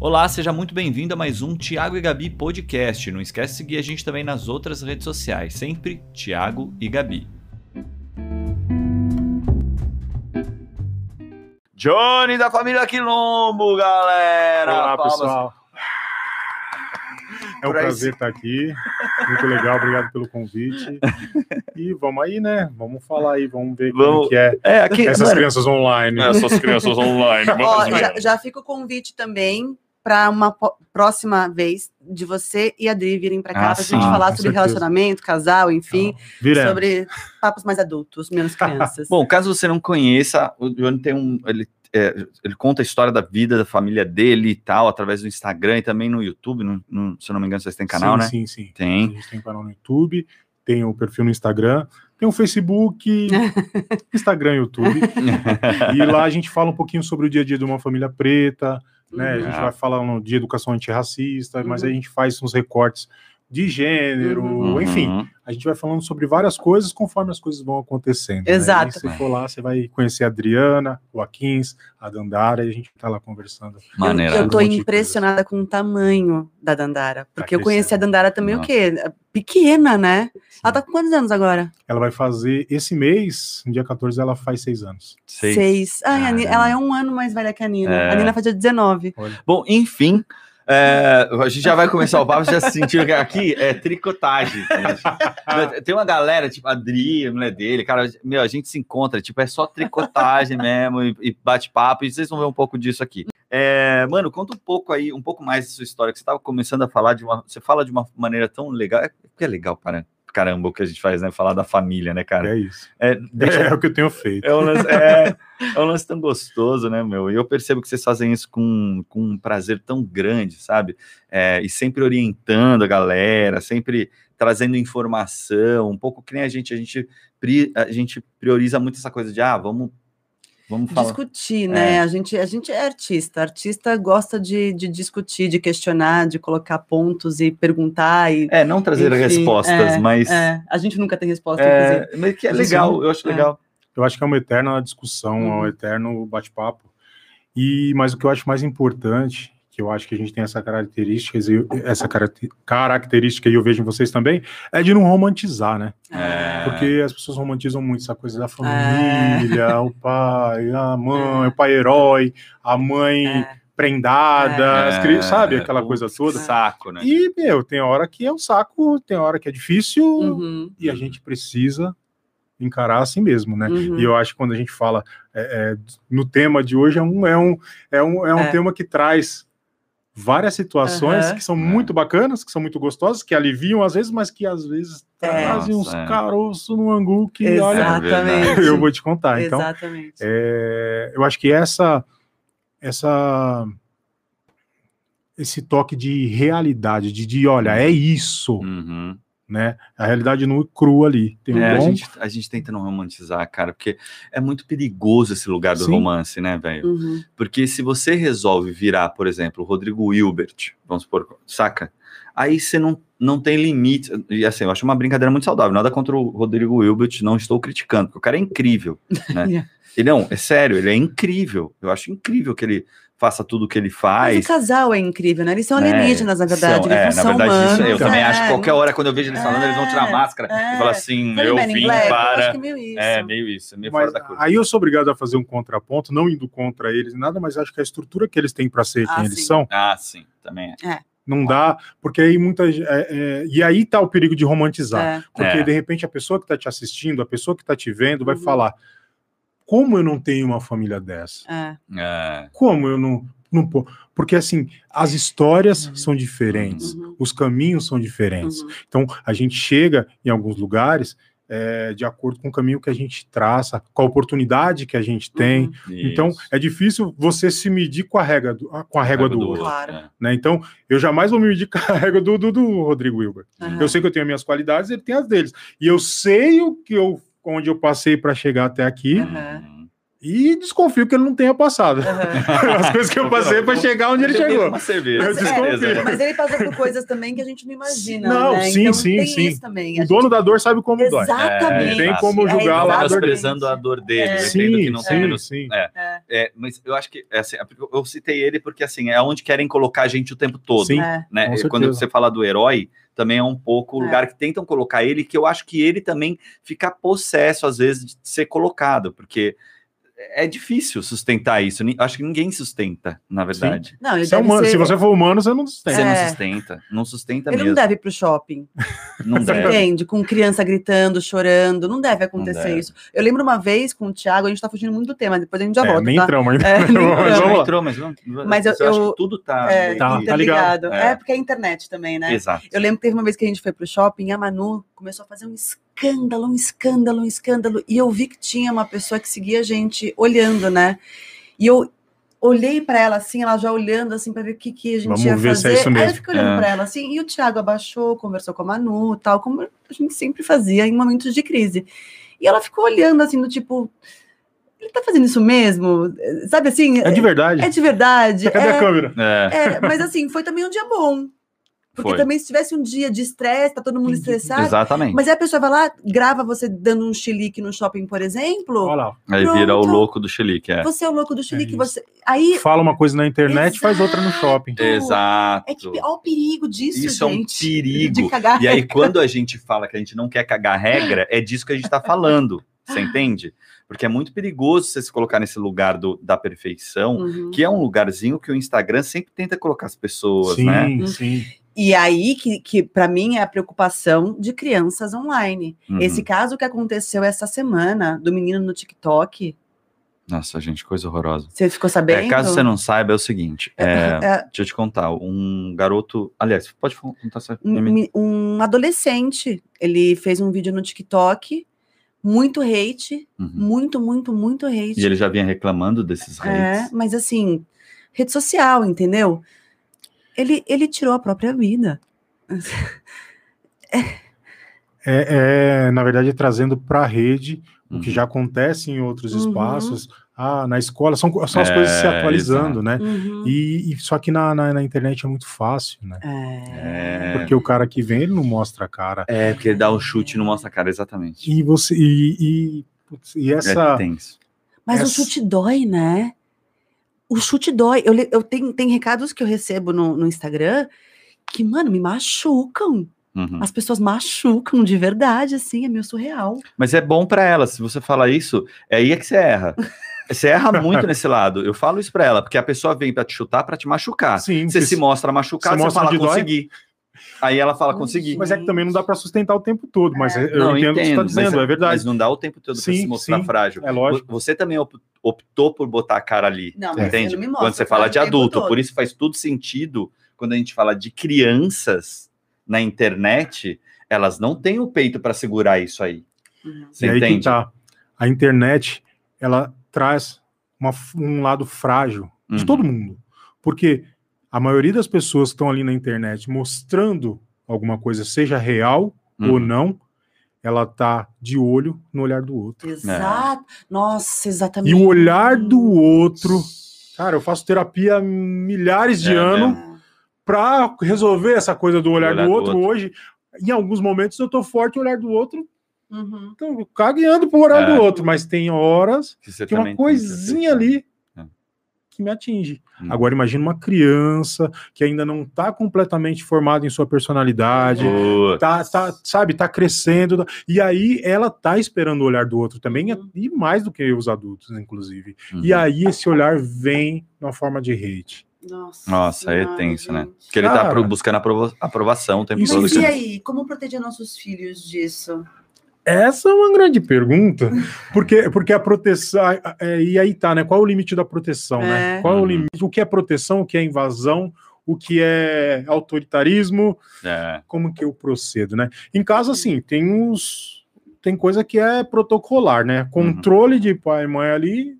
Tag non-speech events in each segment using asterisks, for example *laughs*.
Olá, seja muito bem-vindo a mais um Tiago e Gabi podcast. Não esquece de seguir a gente também nas outras redes sociais, sempre Tiago e Gabi. Johnny da família Quilombo, galera! Olá, Palmas. pessoal. É um Por aí prazer estar aqui. Muito legal, obrigado pelo convite. E vamos aí, né? Vamos falar aí, vamos ver Vamos- como que é É, aqui, essas mano, crianças online. Essas crianças online. *laughs* Ó, já, já fica o convite também para uma próxima vez de você e a Adri virem para cá Ah, para a sim, gente com falar sobre certeza. relacionamento, casal, enfim, Viremos. sobre papos mais adultos, menos *laughs* crianças. Bom, caso você não conheça, o Johnny tem um. Ele, é, ele conta a história da vida da família dele e tal, através do Instagram e também no YouTube. no- no- se eu não me engano, vocês têm canal, sim, né? Sim, sim. A Tem. gente tem canal no YouTube, tem o perfil no Instagram, tem o Facebook, *laughs* Instagram e YouTube. *laughs* E lá a gente fala um pouquinho sobre o dia a dia de uma família preta, né? A Uhum. gente Ah. vai falando de educação antirracista, mas Uhum. aí a gente faz uns recortes de gênero, Uhum. enfim. Uhum. A gente vai falando sobre várias coisas conforme as coisas vão acontecendo. né? Exato. E se for lá, você vai conhecer a Adriana, o Akins, a Dandara, e a gente tá lá conversando. Maneira. Eu tô Um monte de impressionada com o tamanho da Dandara, porque eu crescendo. conheci a Dandara também Nossa. o quê? Pequena, né? Ela tá com quantos anos agora? Ela vai fazer esse mês, no dia 14, ela faz seis anos. Seis. Ai, a Ni- Caramba. ela é um ano mais velha que a Nina. É. A Nina faz dia 19. Bom, enfim. É, a gente já vai começar o papo, já sentiu que aqui é tricotagem. gente. *laughs* Tem uma galera, tipo, a Adri, a mulher dele, cara, meu, a gente se encontra, tipo, é só tricotagem mesmo e, e bate-papo, e vocês vão ver um pouco disso aqui. É, mano, conta um pouco aí, um pouco mais da sua história, que você estava começando a falar de uma. Você fala de uma maneira tão legal. É, que é legal, para caramba, o que a gente faz, né? Falar da família, né, cara? É isso. É, deixa- É, o que eu tenho feito. é um, lance, *laughs* é, é um lance tão gostoso, né, meu? E eu percebo que vocês fazem isso com, com um prazer tão grande, sabe? É, e sempre orientando a galera, sempre trazendo informação, um pouco que nem a gente, a gente, pri- a gente prioriza muito essa coisa de, ah, vamos, vamos falar. discutir, né? É. A, gente, a gente é artista. Artista gosta de, de discutir, de questionar, de colocar pontos e perguntar. E, É, não trazer enfim, respostas, é, mas é, a gente nunca tem resposta, inclusive. é, mas que é legal, eu acho é. legal. Eu acho que é uma eterna discussão, é um Uhum. eterno bate-papo. E mas o que eu acho mais importante, que eu acho que a gente tem essa característica, essa caracte- característica e eu vejo em vocês também, é de não romantizar, né? É. Porque as pessoas romantizam muito essa coisa da família, o pai, a mãe, o pai herói, a mãe É. prendada, É, as cri- sabe aquela putz, coisa toda. Saco, né? E, meu, tem hora que é um saco, tem hora que é difícil, Uhum, e a gente precisa encarar assim mesmo, né? uhum. E eu acho que quando a gente fala é, é, no tema de hoje, é um, é um, é um, é um É. tema que traz várias situações Aham. que são muito bacanas, que são muito gostosas, que aliviam às vezes, mas que às vezes É. trazem uns Nossa, é. caroços no angu que, olha, Exatamente. eu vou te contar. Então, Exatamente. é, eu acho que essa, essa, esse toque de realidade, de, de olha, é isso, Uhum. Né? A realidade nua e crua ali. Tem um É, a, bom gente, a gente tenta não romantizar, cara, porque é muito perigoso esse lugar do Sim. romance, né, velho? Uhum. Porque se você resolve virar, por exemplo, o Rodrigo Hilbert, vamos supor, saca? Aí você não, não tem limite. E assim, eu acho uma brincadeira muito saudável. Nada contra o Rodrigo Hilbert, não estou criticando, porque o cara é incrível, né? *laughs* Yeah. Ele não, é sério, ele é incrível. Eu acho incrível que ele faça tudo o que ele Mas faz. o casal é incrível, né? Eles são né? alienígenas, na verdade. São- eles é, não na verdade, isso, humanos. eu também é, acho que qualquer hora, quando eu vejo eles falando, eles vão tirar a É, máscara é. e falar assim, eu vim Black? Eu para. acho que é meio isso. É, meio isso, é meio Mas fora da curva. aí eu sou obrigado a fazer um contraponto, não indo contra eles, nada, mas acho que a estrutura que eles têm para ser Ah, quem sim. eles são, Ah, sim, também é. não dá, porque aí muita é, é, e aí tá o perigo de romantizar, É. porque É. de repente a pessoa que tá te assistindo, a pessoa que tá te vendo, vai Uhum. falar: como eu não tenho uma família dessa? É. É. Como eu não, não? Porque assim, as histórias Uhum. são diferentes, Uhum. os caminhos são diferentes. Uhum. Então, a gente chega em alguns lugares é, de acordo com o caminho que a gente traça, com a oportunidade que a gente tem. Uhum. Então, Isso. é difícil você se medir com a régua do, com a régua do outro. Claro. é. Né? Então, eu jamais vou me medir *laughs* com a régua do, do, do Rodrigo Wilber. Eu sei que eu tenho as minhas qualidades, ele tem as deles. E eu sei o que eu, onde eu passei para chegar até aqui. Uhum. E desconfio que ele não tenha passado. *laughs* As coisas que eu passei para chegar onde ele chegou. Uma cerveja. Eu Mas, desconfio. é, mas ele passou *laughs* por coisas também que a gente não imagina. Não, né? sim, Então, sim, tem sim. Isso também. O A dono gente- da dor sabe como dói. Exatamente. Tem como É, julgar lá a dor dele. menosprezando a dor dele. É. Entendo que Sim, não sim, tem sim. É, mas eu acho que é assim, é eu citei ele porque assim é onde querem colocar a gente o tempo todo, Sim. É. né? Quando você fala do herói, também é um pouco o É. lugar que tentam colocar ele, que eu acho que ele também fica possesso às vezes de ser colocado, porque é difícil sustentar isso. Acho que ninguém sustenta, na verdade. Não, ele Você é humano. ser- Se você for humano, você não tem. Você É. não sustenta, não sustenta Ele mesmo. não deve ir pro shopping. *laughs* Não Você deve. entende? Com criança gritando, chorando. Não deve acontecer deve. isso. Eu lembro uma vez com o Thiago, a gente tá fugindo muito do tema, depois a gente já É, volta. nem tá? entramos ainda. É, *laughs* nem Mas entramos. vamos mas, não, Mas eu- eu, que tudo tá. É, Tá, tá ligado. interligado. É. É. porque é a internet também, né? Exato. Eu lembro que teve uma vez que a gente foi pro shopping, a Manu começou a fazer um escândalo, um escândalo, um escândalo. E eu vi que tinha uma pessoa que seguia a gente olhando, né? E eu olhei pra ela assim, ela já olhando assim pra ver o que, que a gente Vamos ia ver se fazer. é isso Aí eu mesmo. fiquei olhando É. pra ela assim, e o Thiago abaixou, conversou com a Manu, tal, como a gente sempre fazia em momentos de crise. E ela ficou olhando assim, do tipo, ele tá fazendo isso mesmo? Sabe assim? É de verdade. É de verdade. Cadê é- a câmera? É, é, mas assim, foi também um dia bom. Porque Foi. também se tivesse um dia de estresse, tá todo mundo estressado. exatamente. Mas aí a pessoa vai lá, grava você dando um chilique no shopping, por exemplo. Olha lá. Aí vira o louco do chilique, é. Você é o louco do chilique, isso. você. Aí. Fala uma coisa na internet, faz outra no shopping. Exato. É que olha o perigo disso, Isso é um gente. perigo. De cagar. E aí, quando a gente fala que a gente não quer cagar regra, é disso que a gente está falando. Você entende? Porque é muito perigoso você se colocar nesse lugar do, da perfeição, Uhum. que é um lugarzinho que o Instagram sempre tenta colocar as pessoas, sim, né? sim. E aí que, que para mim é a preocupação de crianças online. Uhum. Esse caso que aconteceu essa semana do menino no TikTok, Nossa, gente, coisa horrorosa. você ficou sabendo? É, caso você não saiba, é o seguinte: é, É, deixa eu te contar. Um garoto. Aliás, pode contar essa. um, um adolescente, ele fez um vídeo no TikTok, muito hate, Uhum. muito, muito, muito hate. E ele já vinha reclamando desses É, hates. mas assim, rede social, entendeu? Ele, ele tirou a própria vida. É, é, na verdade, trazendo para a rede o que Uhum. já acontece em outros Uhum. espaços. Ah, na escola, são, são as É, coisas se atualizando, né? Uhum. E, e só que na, na, na internet é muito fácil, né? É. É. Porque o cara que vem, ele não mostra a cara. É, porque ele dá um chute e não mostra a cara, exatamente. E você. E, e, putz, e É essa. tenso. Mas o Essa- chute dói, né? O chute dói. Eu, eu tenho, tem recados que eu recebo no, no Instagram que, mano, me machucam. Uhum. As pessoas machucam de verdade, assim, é meio surreal. Mas é bom pra ela. Se você fala isso, é aí é que você erra. *laughs* Você erra muito nesse lado. Eu falo isso pra ela, porque a pessoa vem pra te chutar pra te machucar. Sim, Você você- se mostra machucado, você você, mostra fala onde dói? Aí ela fala consegui. Mas é que também não dá para sustentar o tempo todo, mas eu Não, entendo o que você está dizendo, mas, é verdade. Mas não dá o tempo todo Sim, se mostrar sim, frágil. É lógico. Você também op- optou por botar a cara ali. Não, mas entende? me mostro Quando você fala de adulto. todo. Por isso faz tudo sentido quando a gente fala de crianças na internet, elas não têm o peito para segurar isso aí. Uhum. Você e aí que entende? tá. A internet, ela traz uma- um lado frágil de Uhum. todo mundo. Porque a maioria das pessoas que estão ali na internet mostrando alguma coisa, seja real Uhum. ou não, ela tá de olho no olhar do outro. Exato. Nossa, exatamente. E o olhar do outro. Cara, eu faço terapia há milhares de É anos mesmo. para resolver essa coisa do olhar, olhar do, do outro. outro. Hoje, em alguns momentos, eu tô forte, o olhar do outro, Uhum. então eu cago e ando pro olhar É. do outro. Mas tem horas Que você que uma coisinha aceitar. ali É. que me atinge. Hum. Agora imagina uma criança que ainda não está completamente formada em sua personalidade, tá, tá, sabe, tá crescendo, e aí ela tá esperando o olhar do outro também, Uhum. e mais do que os adultos, inclusive. Uhum. E aí esse olhar vem na forma de hate. Nossa, Nossa, aí é tenso, né? Porque ele tá Cara. pro- buscando aprova- aprovação o tempo Isso todo. E aí, como proteger nossos filhos disso? Essa é uma grande pergunta, porque, porque a proteção. é, e aí tá, né? Qual é o limite da proteção, né? É. Qual é o Uhum. limite? O que é proteção, o que é invasão, o que é autoritarismo, É. como que eu procedo, né? Em casa, assim, tem uns. Tem coisa que é protocolar, né? Controle de pai e mãe ali,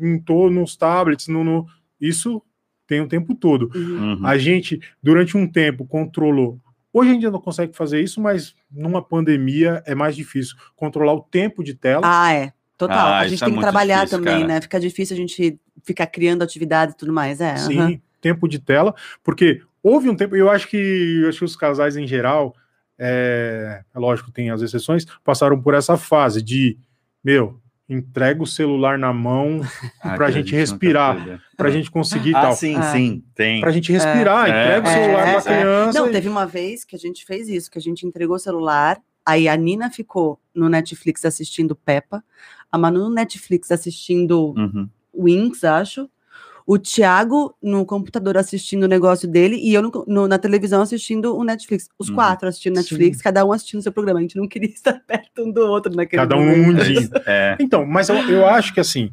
em to- nos tablets, no, no- isso tem o tempo todo. Uhum. A gente, durante um tempo, controlou. Hoje a gente não consegue fazer isso, mas numa pandemia é mais difícil controlar o tempo de tela. Ah, é. Total. Ah, a gente é tem que muito trabalhar difícil, também, cara. né? Fica difícil a gente ficar criando atividade e tudo mais. É. Sim, aham. tempo de tela, porque houve um tempo, eu acho que, eu acho que os casais em geral, é, é lógico, tem as exceções, passaram por essa fase de, meu, entrega o celular na mão *laughs* Ah, pra que a gente respirar. teve. pra gente conseguir e *laughs* Ah, tal. sim, É. sim, tem. Pra gente respirar, É. entrega o É, celular é, pra é. criança. Não, e- teve uma vez que a gente fez isso, que a gente entregou o celular, aí a Nina ficou no Netflix assistindo Peppa, a Manu no Netflix assistindo Uhum. Wings, acho. O Thiago no computador assistindo o negócio dele e eu no- no- na televisão assistindo o Netflix. Os Uhum. quatro assistindo Netflix, cada um assistindo o seu programa. A gente não queria *laughs* estar perto um do outro naquele Cada um num momento. mundinho. *laughs* É. Então, mas eu, eu acho que assim,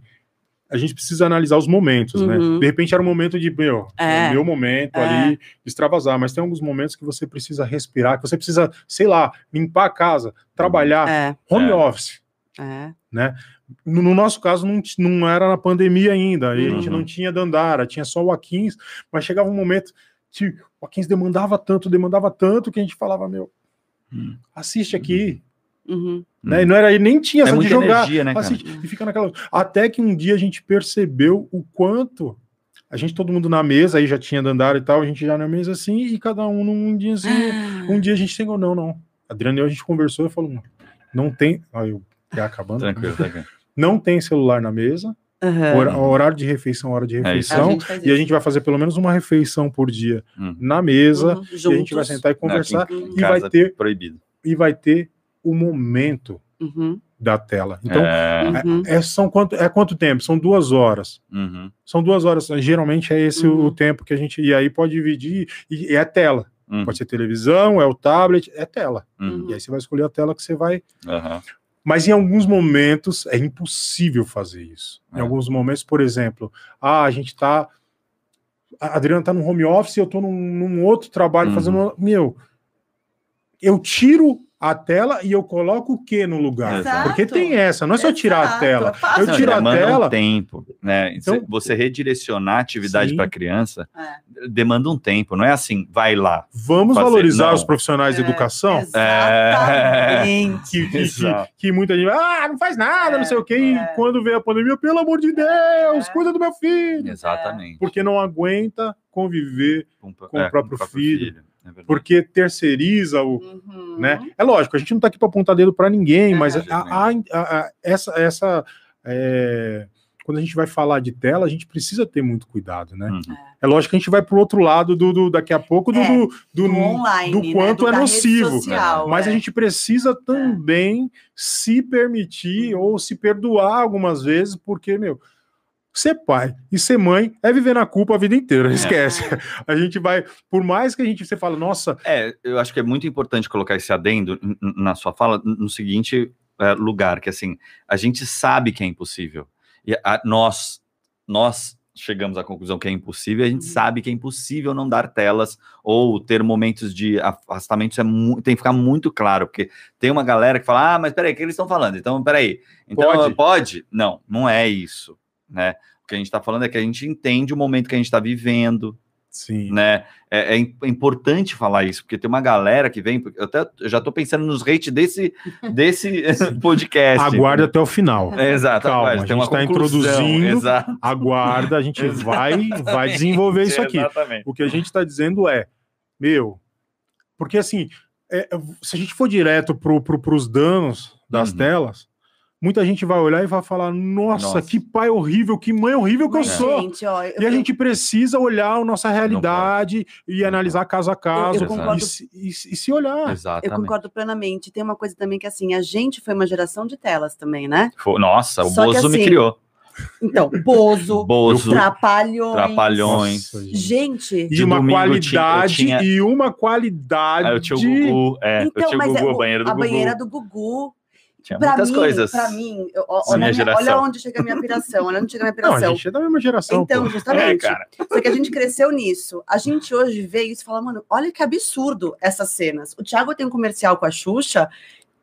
a gente precisa analisar os momentos, né? Uhum. De repente era um momento de, meu, É. é o meu momento É. ali, extravasar, mas tem alguns momentos que você precisa respirar, que você precisa, sei lá, limpar a casa, trabalhar, É, home É. office. é. No, no nosso caso, não, não era na pandemia ainda, aí a gente Uhum. não tinha Dandara, tinha só o Aquins, mas chegava um momento que o Aquins demandava tanto, demandava tanto, que a gente falava, meu, Hum. assiste aqui, Uhum. né? E não era, e nem tinha É essa de jogar, energia, né, cara? assiste, e fica naquela... Até que um dia a gente percebeu o quanto... A gente, todo mundo na mesa, aí já tinha Dandara e tal, a gente já na mesa assim, e cada um num diazinho. Um dia a gente chegou, não, não. Adriano e eu, a gente conversou e falou, não tem... Aí eu, já acabando. Tranquilo, tranquilo. Não tem celular na mesa, hora- horário de refeição, hora de É. A refeição, gente faz e a gente vai fazer pelo menos uma refeição por dia Hum. na mesa, Uhum, e a gente vai sentar e conversar, Uhum. e vai Casa ter, proibido. e vai ter o momento Uhum, da tela. Então, é, uhum. é, são quanto, é quanto tempo? São duas horas. uhum, São duas horas. Geralmente é esse o, Uhum. o tempo que a gente. E aí pode dividir. E, e é tela. uhum, Pode ser televisão, é o tablet, é tela. uhum, E aí você vai escolher a tela que você vai. Mas em alguns momentos é impossível fazer isso. Em É. alguns momentos, por exemplo, ah, a gente tá. A Adriana tá no home office, eu tô num, num outro trabalho Uhum. fazendo. Meu, eu tiro a tela e eu coloco o que no lugar? Exato. Porque tem essa, não é só tirar a Exato, tela. fácil. Eu Não, tiro a demanda tela. um tempo, né? Então- você redirecionar a atividade para criança É. demanda um tempo, não é assim, vai lá. Vamos fazer, valorizar não. os profissionais de É, educação. Exatamente. Que, que- que- Exato. que muita gente, ah, não faz nada, É, não sei o quê. E é. quando veio a pandemia, pelo amor de Deus, É. cuida do meu filho. Exatamente. Porque não aguenta conviver, Com, com o próprio filho. É porque terceiriza o. Uhum. Né? É lógico, a gente não tá aqui para apontar dedo para ninguém, mas É, a- a- a- a- essa. essa é, quando a gente vai falar de tela, a gente precisa ter muito cuidado, né? Uhum. É lógico que a gente vai pro outro lado do, do- daqui a pouco do, É, do, do- Do online, do né? quanto Do é nocivo. social, Mas a é. gente precisa também se permitir ou se perdoar algumas vezes, porque, meu, ser pai e ser mãe é viver na culpa a vida inteira, esquece. A gente vai, por mais que a gente você fala, nossa, É, eu acho que é muito importante colocar esse adendo na sua fala no seguinte é, lugar, que assim, a gente sabe que é impossível. E a- nós, nós chegamos à conclusão que é impossível, e a gente Uhum. sabe que é impossível não dar telas ou ter momentos de afastamento, é tem que ficar muito claro, porque tem uma galera que fala, ah, mas peraí, o que eles estão falando? Então, peraí, então Pode. pode? Não, não é isso, né? O que a gente está falando é que a gente entende o momento que a gente está vivendo, sim. né? É, é é importante falar isso, porque tem uma galera que vem. Eu, até, eu já tô pensando nos rates desse, *laughs* desse podcast. Aguarde até o final. É, exato, Calma, a gente tá conclusão, introduzindo. Exato, Aguarda, a gente vai, vai desenvolver isso aqui. Exatamente. O que a gente está dizendo é, meu, porque assim, é, se a gente for direto pro, pros danos das Uhum. telas, muita gente vai olhar e vai falar, nossa, Nossa. que pai horrível, que mãe horrível que Mas, eu sou. gente, ó, eu- E a gente precisa olhar a nossa realidade e Não analisar caso a caso Eu concordo. e, se, e e se olhar. Eu Exatamente. concordo plenamente. Tem uma coisa também que, assim, a gente foi uma geração de telas também, né? Nossa, o Só que Bozo me assim, criou. Então, Bozo, *laughs* Bozo, Trapalhões. Trapalhões. Nossa, gente. Gente, E De uma domingo tinha- eu qualidade, tinha- e uma qualidade. Aí eu tinha o Gugu, é, eu então, tinha o Gugu, é, a banheira do a Gugu. banheira do Gugu. Tinha Pra muitas mim, coisas. pra mim, eu- olha, minha olha onde chega a minha piração, olha onde chega a minha *laughs* Não, a piração. gente é da mesma geração. Então, pô. É, justamente. cara. Só que a gente cresceu nisso. A gente hoje vê isso e fala, mano, olha que absurdo essas cenas. O Thiago tem um comercial com a Xuxa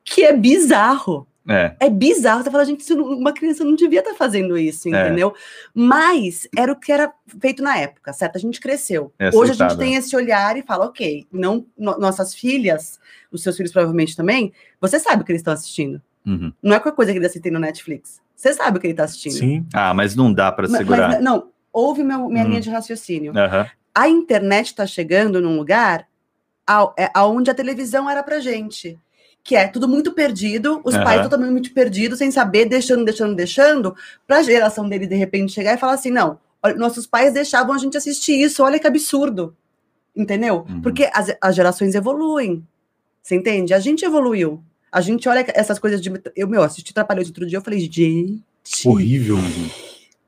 que é bizarro. É, É bizarro. Você fala, gente, uma criança não devia estar fazendo isso, É. entendeu? Mas era o que era feito na época, certo? A gente cresceu. É Hoje a gente tem esse olhar e fala, ok, não, no- nossas filhas, os seus filhos provavelmente também, você sabe o que eles estão assistindo. Uhum. Não é qualquer coisa que ele assiste no Netflix. Você sabe o que ele tá assistindo. Sim. Ah, mas não dá pra Ma- segurar. Mas, não, ouve meu- minha Hum. linha de raciocínio. Aham. A internet está chegando num lugar é, aonde a televisão era pra gente. Que é tudo muito perdido, os pais totalmente muito perdidos, sem saber, deixando, deixando, deixando, pra geração dele de repente chegar e falar assim: não, nossos pais deixavam a gente assistir isso, olha que absurdo. Entendeu? Uhum. Porque as, as gerações evoluem. Você entende? A gente evoluiu. A gente olha essas coisas de. Eu, meu, assisti Trapalhões outro dia, eu falei, gente. Horrível.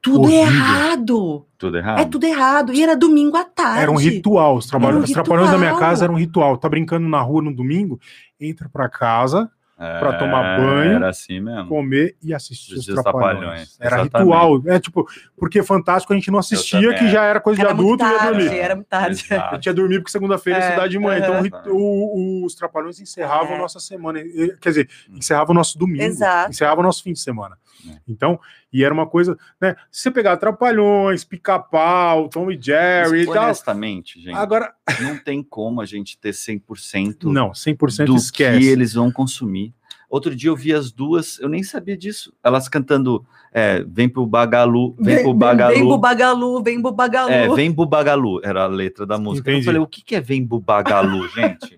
Tudo horrível. errado. Tudo errado. É tudo errado. E era domingo à tarde. Era um ritual. Os, trabalhos, Era um os trapalhões da minha casa eram um ritual. Tá brincando na rua no domingo, entra pra casa, pra tomar É, banho, Era assim mesmo. comer e assistir os os trapalhões. Trapalhões, Era exatamente. ritual. É tipo, porque Fantástico a gente não assistia, que já era coisa Era de adulto e ia tarde, dormir. era muito tarde. A Exato. gente ia dormir porque segunda-feira é, É, cidade de manhã. Então o o- os Trapalhões encerravam É. a nossa semana. Quer dizer, encerravam o nosso domingo. Exato. Encerravam o nosso fim de semana. É. Então, e era uma coisa, né? Se você pegar Trapalhões, Pica-Pau, Tom e Jerry e Mas, tal. honestamente, gente, Agora, *laughs* não tem como a gente ter 100% não, 100% do esquece. que eles vão consumir. Outro dia eu vi as duas, eu nem sabia disso. Elas cantando é, Vem pro Bagalu, vem pro Bagalu. Vem pro Bagalu, vem pro Bagalu. É, vem Bubagalu, era a letra da música. Entendi. Eu falei, o que, que é Vem Bubagalu, *laughs* gente?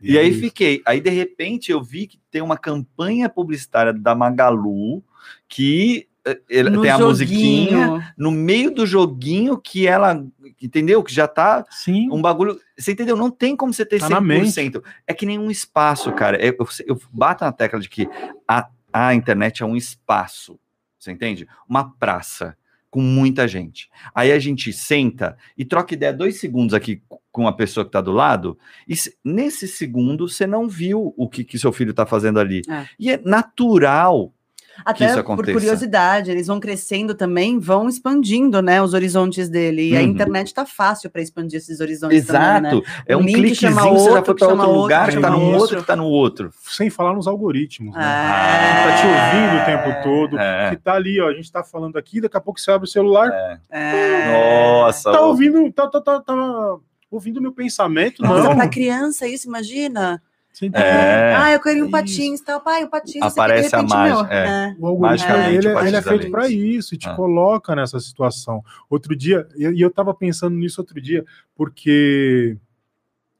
e aí fiquei. Aí, de repente, eu vi que tem uma campanha publicitária da Magalu que eh, ele- No tem a joguinho. musiquinha no meio do joguinho que ela. Entendeu? Que já tá Sim. um bagulho. Você entendeu? Não tem como você ter Tá na 100%. É que nem um espaço, cara. Eu, eu bato na tecla de que a, a internet é um espaço. Você entende? Uma praça com muita gente. Aí a gente senta e troca ideia dois segundos aqui com a pessoa que está do lado, e se- nesse segundo você não viu o que, que seu filho está fazendo ali. É. E é natural. Até isso por curiosidade, eles vão crescendo também, vão expandindo, né, os horizontes dele. E a Uhum. internet tá fácil para expandir esses horizontes também, né? Exato. É Um um cliquezinho, chama você já outro, foi para outro outro, lugar, que tá chama no outro. outro, que tá no outro. Sem falar nos algoritmos, né? É. Tá te ouvindo o tempo todo. É. Que tá ali, ó. A gente tá falando aqui, daqui a pouco você abre o celular. É. Nossa. Tá ouvindo, tá, tá, tá, tá ouvindo meu pensamento, Nossa, não. pra criança isso, imagina. É. Ah, eu queria um patins, tal. Pai, o patins. não sei o que, Aparece a mágica, é. é. O algoritmo Magicamente, ele, é- ele é Patins feito para isso e te Ah. coloca nessa situação. Outro dia, e e eu tava pensando nisso outro dia, porque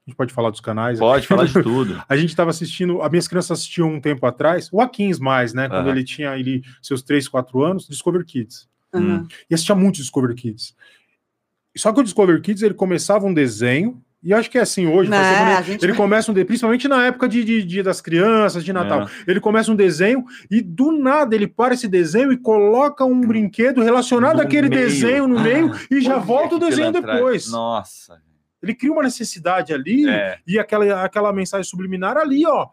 a gente pode falar dos canais. Pode falar de *laughs* tudo. A gente estava assistindo, as minhas crianças assistiam um tempo atrás, o Akins mais, né? Quando ele tinha ele, seus 3, 4 anos, Discover Kids. Uhum. E assistia muito Discover Kids. Só que o Discover Kids ele começava um desenho, e eu acho que é assim hoje, ser Né, gente- ele começa um desenho, principalmente na época de, de Dia das Crianças, de Natal. É. Ele começa um desenho e do nada ele para esse desenho e coloca um brinquedo relacionado No àquele meio. desenho no meio e já volta o desenho depois. Nossa. Ele cria uma necessidade ali É, e aquela, aquela mensagem subliminar ali, ó.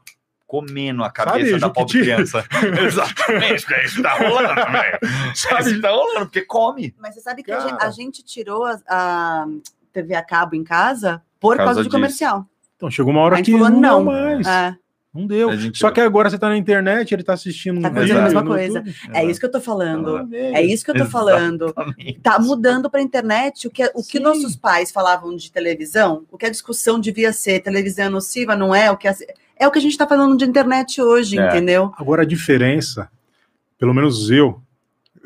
comendo a cabeça Sabe, da pobre criança. *laughs* Exatamente, porque é isso tá rolando, *laughs* velho. É Sabe? isso que tá rolando, porque come. Mas você sabe que a gente, a gente tirou a, a TV a cabo em casa por Causa causa, de disso. comercial. Então chegou uma hora que falou, não, não. deu mais. É, Não deu. Só que agora você tá na internet, ele tá assistindo Tá fazendo a mesma coisa. YouTube. é isso que eu tô falando. É É isso que eu tô falando. Exatamente. Tá mudando para a internet o que, o que nossos pais falavam de televisão, o que a discussão devia ser, televisão é nociva, não é? O que a- é o que a gente está falando de internet hoje, É. entendeu? Agora a diferença, pelo menos eu,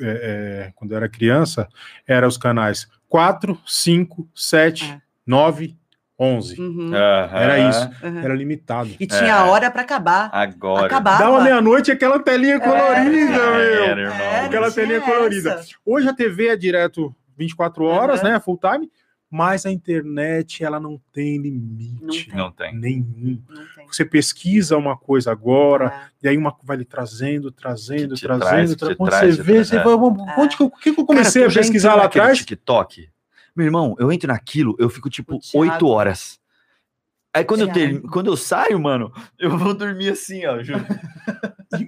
é, é, quando eu era criança, era os canais 4, 5, 7, É. 9, 11. Uhum. Era isso. uhum. Era limitado. E tinha É. hora para acabar. Agora. Acabava. Dava meia-noite aquela telinha colorida, Já meu. era, irmão. É, Aquela telinha colorida. essa. Hoje a TV é direto 24 horas, Uhum. né? Full time. Mas a internet, ela não tem limite. Não tem. Nenhum. Não tem. Você pesquisa uma coisa agora, É. e aí uma vai lhe trazendo, trazendo, trazendo. traz, tra- Quando traz, você vê, traz, você é. vai. Onde que eu, o que que eu comecei Cara, a pesquisar lá atrás? TikTok. Meu irmão, eu entro naquilo, eu fico tipo O Thiago. 8 horas. Aí quando eu, ter, quando eu saio, mano, eu vou dormir assim, ó. Juro.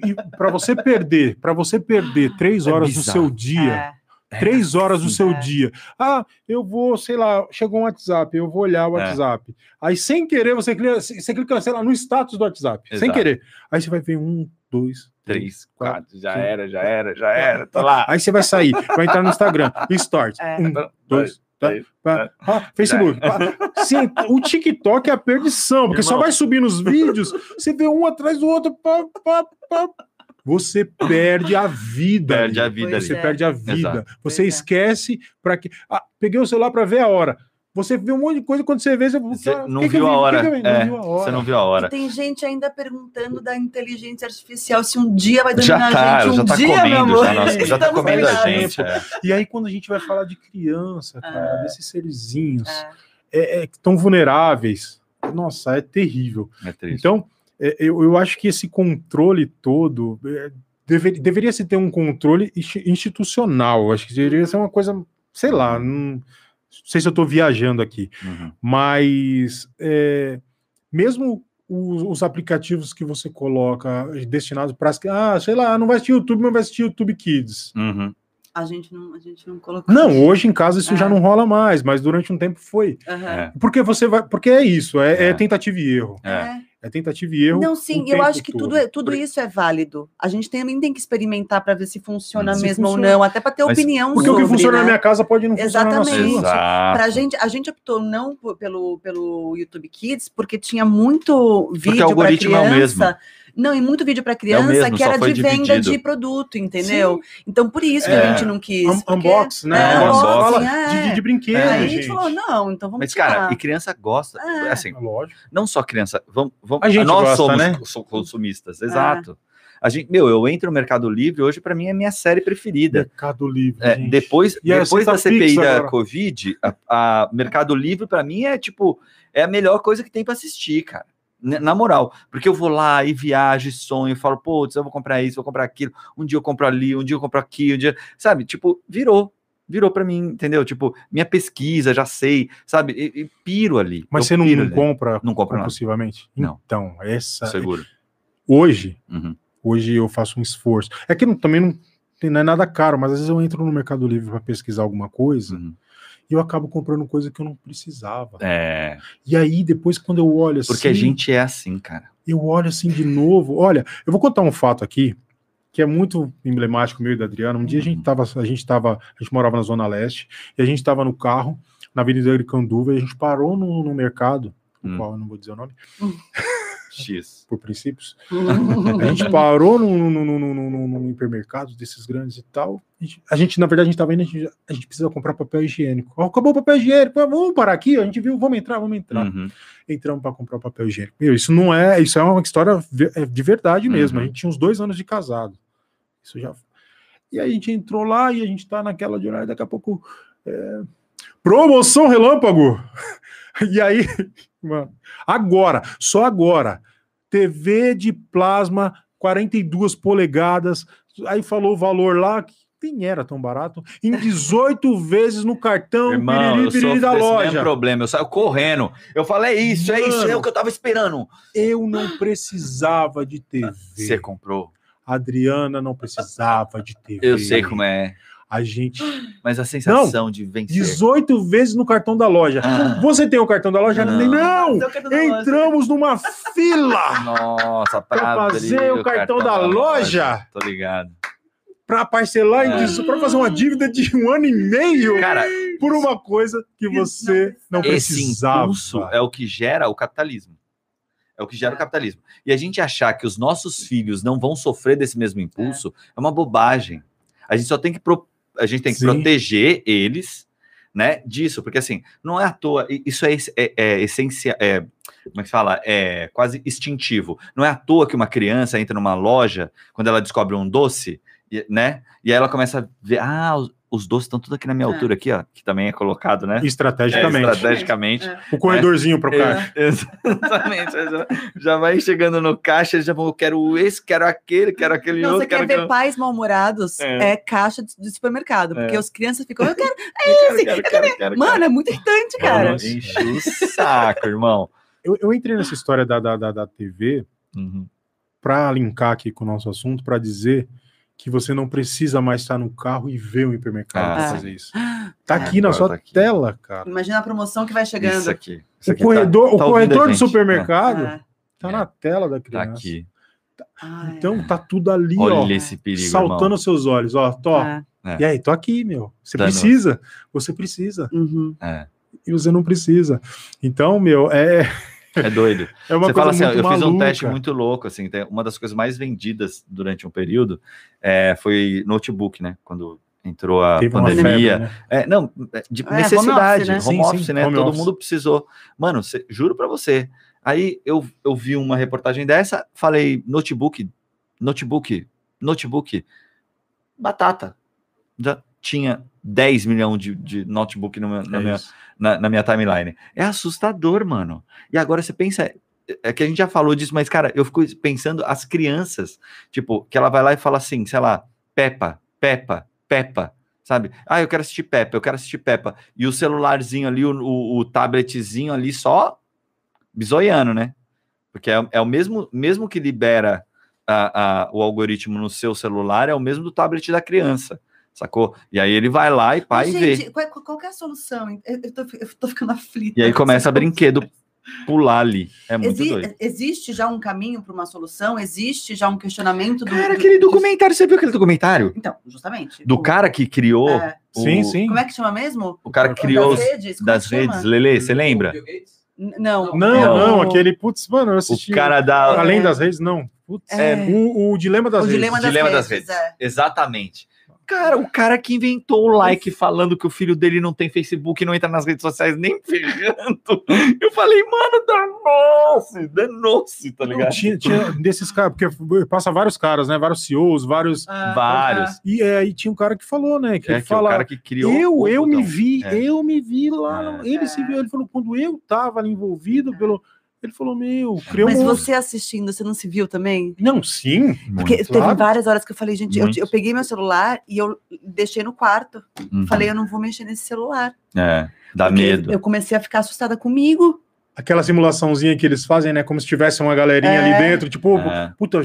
E, para você perder, para você perder três É horas do seu dia, É. três horas do seu É. dia. Ah, eu vou, sei lá, chegou um WhatsApp, eu vou olhar o É. WhatsApp. Aí, sem querer, você clica, você clica, sei lá, no status do WhatsApp. Sem Exato. querer. Aí você vai ver um, dois, 3, 4, já cinco. era, já era, já era. Tô lá. Aí você vai sair, vai entrar no Instagram, Stories. É. Um, dois, pá, pá, Facebook. pá. Sim, o TikTok é a perdição, porque só Irmão. vai subir nos vídeos, você vê um atrás do outro. Pá, pá, pá. você perde a vida. Perde ali. a vida Você é. perde a vida. Exato. Você Pois é. esquece para que. Ah, peguei o celular para ver a hora. Você vê um monte de coisa quando você vê, você, Você "Ah, não que que eu viu a vi? Por hora. que que eu vi?" É, não viu a hora. Você não viu a E hora. tem gente ainda perguntando da inteligência artificial se um dia vai Já dominar tá, a gente. Um já tá dia, meu comendo, amor. já, nossa, já tá Estamos comendo a gente. é. E aí, quando a gente vai falar de criança, cara, desses serzinhos É. é, é, estão vulneráveis, nossa, é terrível. É triste. Então, é, eu, eu acho que esse controle todo é, dever- deveria se ter um controle insti- institucional. Acho que deveria ser uma coisa, sei lá, não, sei se eu estou viajando aqui, Uhum. mas é, mesmo os, os aplicativos que você coloca destinados para as ah, sei lá, não vai assistir YouTube, mas vai assistir YouTube Kids. Uhum. A gente não, a gente não colocou. Não, hoje em casa isso É. já não rola mais, mas durante um tempo foi. Aham. É. Porque você vai, porque é isso, é, é É. tentativa e erro. É. É. É tentativa e erro. Não, o sim, eu acho que todo. tudo, é- tudo Por- isso é válido. A gente também tem que experimentar para ver se funciona Se mesmo funciona. ou não, até para ter Mas- opinião Porque o sobre, que funciona né? na minha casa pode não funcionar na Exatamente. sua. Pra gente, a gente optou não pelo, pelo YouTube Kids, porque tinha muito vídeo para algoritmo é o criança. mesmo. Não, e muito vídeo para criança mesmo, que era de venda dividido. de produto, entendeu? Então, por isso que É. a gente não quis. Un- porque- unbox, né? É, Unbox. Fala unboxing, é. de, de, de brinquedo, É, Aí a gente. gente falou, não, então vamos Mas, cara, tirar. e criança gosta. É. Assim, Lógico. não só criança, vamos, vamos A gente nós gosta, somos né? consumistas, exato. A gente, meu, eu entro no Mercado Livre, hoje pra mim é minha série preferida. Mercado Livre. É, depois E depois da CPI da agora? Covid, a, a Mercado Livre pra mim é tipo, é a melhor coisa que tem pra assistir, cara. N- Na moral, porque eu vou lá e viajo, e sonho, e falo, putz, eu vou comprar isso, vou comprar aquilo, um dia eu compro ali, um dia eu compro aqui, um dia, sabe? Tipo, virou, virou pra mim, entendeu? Tipo, minha pesquisa, já sei, sabe? E, e piro ali. Mas você não, ali. compra Não compro nada. compulsivamente? Não. Então, essa. Seguro. Hoje, Uhum. hoje eu faço um esforço. É que não- também não, não é nada caro, mas às vezes eu entro no Mercado Livre para pesquisar alguma coisa Uhum. E eu acabo comprando coisa que eu não precisava. É, E aí, depois, quando eu olho assim. porque a gente é assim, cara. eu olho assim de novo. Olha, eu vou contar um fato aqui que é muito emblemático meu e da Adriana. Um dia a gente tava, a gente tava, a gente morava na Zona Leste e a gente tava no carro na Avenida Aricanduva e a gente parou no, no mercado, o Hum. qual eu não vou dizer o nome, *laughs* X. por princípios. *laughs* A gente parou no, no, no, no, no, no hipermercado desses grandes e tal. A gente, a gente, na verdade, a gente tava indo, a gente, a gente precisa comprar papel higiênico. Acabou o papel higiênico, vamos parar aqui, a gente viu, vamos entrar, vamos entrar. Uhum. Entramos para comprar o papel higiênico. Meu, isso não é, isso é uma história é de verdade mesmo. Uhum. A gente tinha uns dois anos de casado. Isso já. E aí a gente entrou lá e a gente tá naquela de olhar, daqui a pouco. é, Promoção relâmpago! *laughs* *laughs* E aí, mano, agora, só agora, TV de plasma 42 polegadas, aí falou o valor lá, que nem era tão barato, em 18 *laughs* vezes no cartão Irmão, piriri, piriri da loja. mesmo problema. Eu saio correndo. Eu falei, é isso, é isso, é Mano. o que eu tava esperando. Eu não precisava de TV. Você comprou. A Adriana não precisava de TV. Eu sei como é. A gente. *gasps* Mas a sensação de vencer. 18 vezes no cartão da loja. Ah. Você tem o cartão da loja? Não. Não! Cartão da loja. Entramos numa fila *laughs* Nossa, pra, Pra abrir fazer o cartão da loja. Tô ligado. para parcelar em Ah. 18 para fazer uma dívida de um ano e meio Cara, por uma coisa que você não esse precisava. impulso é o que gera o capitalismo. É o que gera o capitalismo. E a gente achar que os nossos filhos não vão sofrer desse mesmo impulso é, uma bobagem. A gente só tem que pro- a gente tem que Sim. proteger eles, né, disso, porque assim, não é à toa, isso é, é, é essencial, é, como é que fala? É quase instintivo. Não é à toa que uma criança entra numa loja quando ela descobre um doce, né? E aí ela começa a ver, ah, os, os doces estão tudo aqui na minha É. altura aqui, ó, que também é colocado, né? Estrategicamente. É, estrategicamente. É. O corredorzinho para o caixa. É, *laughs* exatamente. Já, já vai chegando no caixa, já vou, quero esse, quero aquele, quero aquele Não, outro. você quer quero ver aquele- pais mal-humorados? É. É. caixa de, supermercado. Porque É. as crianças ficam. Eu quero. *laughs* Quero, quero, quero, quero, Mano, é muito irritante, cara. *laughs* Enche o saco, irmão. Eu, eu entrei nessa história da, da, da, da TV Uhum. para linkar aqui com o nosso assunto, para dizer que você não precisa mais estar no carro e ver o hipermercado Ah, fazer isso. Tá aqui Ah, na agora sua tá aqui. tela, cara. Imagina a promoção que vai Isso chegando. aqui. Isso O aqui corredor, tá- o tá corredor a do gente? supermercado É. tá É. na tela da É, Tá criança. aqui. Ai, Então tá tudo ali, ó, Olha esse perigo, saltando irmão. aos seus olhos, ó, tô. é. É. E aí, tô aqui, meu. Você Tá precisa, você precisa Uhum. É. e você não precisa. Então, meu, é É doido. É uma Você coisa fala assim, eu fiz um maluca. teste muito louco, assim, uma das coisas mais vendidas durante um período é, foi notebook, né? Quando entrou a Teve pandemia. febre, né? É, não, de É, home necessidade, office, né? home Sim, office, sim, né? home Todo office. mundo precisou. Mano, cê- juro pra você. Aí eu, eu vi uma reportagem dessa, falei notebook, notebook, notebook, batata. Tinha 10 milhões de, de notebook no na, É minha, na, na minha timeline. É assustador, mano. E agora você pensa. É que a gente já falou disso, mas, cara, eu fico pensando as crianças, tipo, que ela vai lá e fala assim, sei lá, Peppa, Peppa, Peppa, sabe? Ah, eu quero assistir Peppa, eu quero assistir Peppa. E o celularzinho ali, o, o, o tabletzinho ali, só bizoiano, né? Porque é, é o mesmo, mesmo que libera a- a- o algoritmo no seu celular, é o mesmo do tablet da criança, sacou? E aí ele vai lá e pai Mas, vê. gente, qual, qual que é a solução? Eu, tô, eu tô ficando aflita. E aí começa brinquedo pular ali. É muito Exi- doido. Existe já um caminho para uma solução? Existe já um questionamento do. Cara, aquele do- documentário, você viu aquele documentário? Então, justamente. Do O- cara que criou. é, o- Sim, sim. Como é que chama mesmo? O cara que criou das os- redes? Das é redes, Lele, você lembra? Não. Não, é não, o- aquele, putz, mano, eu O assisti. cara da. Além É. das redes, não. Putz, É. o, o Dilema das O Redes. dilema das Dilema redes. das redes. é. Exatamente. Cara, o cara que inventou o like falando que o filho dele não tem Facebook e não entra nas redes sociais nem *laughs* ferrando. Eu falei, mano, danou-se, danou-se, tá Não, ligado? tinha, tinha desses caras, porque passa vários caras, né? Vários CEOs, vários. Ah, Vários. E aí tinha um cara que falou, né? Que É, ele que é o fala. cara que criou. eu, o eu me vi, É. eu me vi lá. É. ele se É. viu, ele falou, quando eu tava ali envolvido pelo. Ele falou, meu, criou Mas um. você assistindo, você não se viu também? Não, sim. Porque Muito. teve claro. várias horas que eu falei, gente, eu, eu peguei meu celular e eu deixei no quarto. Uhum. Falei, eu não vou mexer nesse celular. É, dá Porque medo. Eu comecei a ficar assustada comigo. Aquela simulaçãozinha que eles fazem, né? Como se tivesse uma galerinha É. ali dentro, tipo, É. puta,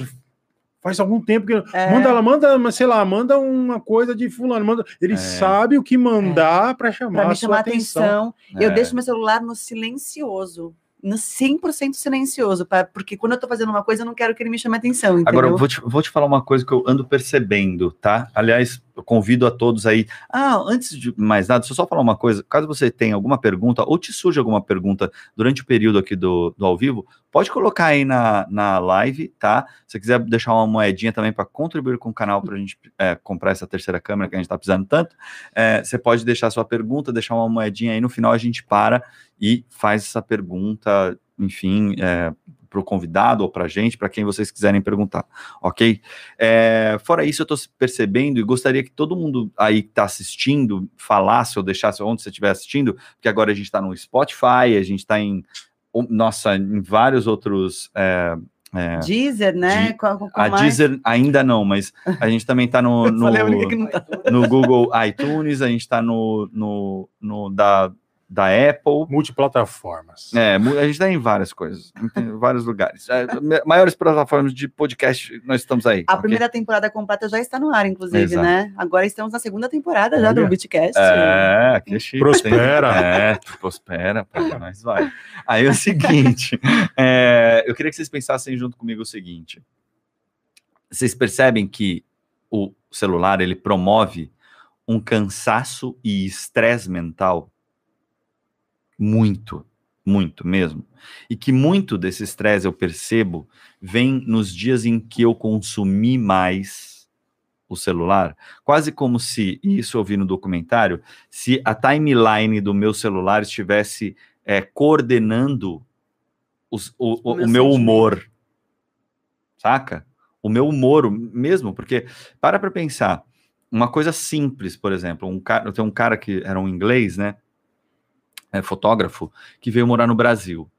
faz algum tempo que. É. Manda ela, manda, mas sei lá, manda uma coisa de fulano. Manda... Ele É. sabe o que mandar pra chamar Para a me sua chamar a atenção. atenção. Eu É. deixo meu celular no silencioso. No 100% silencioso. pra- porque quando eu tô fazendo uma coisa, eu não quero que ele me chame a atenção. Entendeu? Agora, eu vou te, vou te falar uma coisa que eu ando percebendo, tá? Aliás, eu convido a todos aí. Ah, antes de mais nada, deixa eu só falar uma coisa. Caso você tenha alguma pergunta, ou te surja alguma pergunta durante o período aqui do, do ao vivo, pode colocar aí na, na live, tá? Se você quiser deixar uma moedinha também para contribuir com o canal para a gente é, comprar essa terceira câmera que a gente está precisando tanto, é, você pode deixar sua pergunta, deixar uma moedinha aí. No final a gente para e faz essa pergunta, enfim, é, para o convidado ou para a gente, para quem vocês quiserem perguntar, ok? É, fora isso, eu estou percebendo e gostaria que todo mundo aí que está assistindo falasse ou deixasse onde você estiver assistindo, porque agora a gente está no Spotify, a gente está em, nossa, em vários outros. é, é, Deezer, né? Di- Qual- qual a mais? Deezer ainda não, mas a gente também está no, *laughs* no, tá. no Google iTunes, a gente está no, no da, da Apple. Multiplataformas. É, a gente está em várias coisas, em vários lugares. É, maiores plataformas de podcast, nós estamos aí. A ok? primeira temporada completa já está no ar, inclusive, Exato. né? Agora estamos na segunda temporada já do Olha. Beatcast. É, que chique. Prospera. É, prospera, pra nós vai. Aí é o seguinte, *laughs* é, eu queria que vocês pensassem junto comigo o seguinte. Vocês percebem que o celular, ele promove um cansaço e estresse mental muito, muito mesmo. E que muito desse estresse eu percebo vem nos dias em que eu consumi mais o celular, quase como se, e isso eu vi no documentário, se a timeline do meu celular estivesse é, coordenando os- o, o- O meu o meu sentimento. humor, saca? O meu humor mesmo, porque para para pensar, uma coisa simples, por exemplo, um cara, eu tenho um cara que era um inglês, né, é, fotógrafo, que veio morar no Brasil.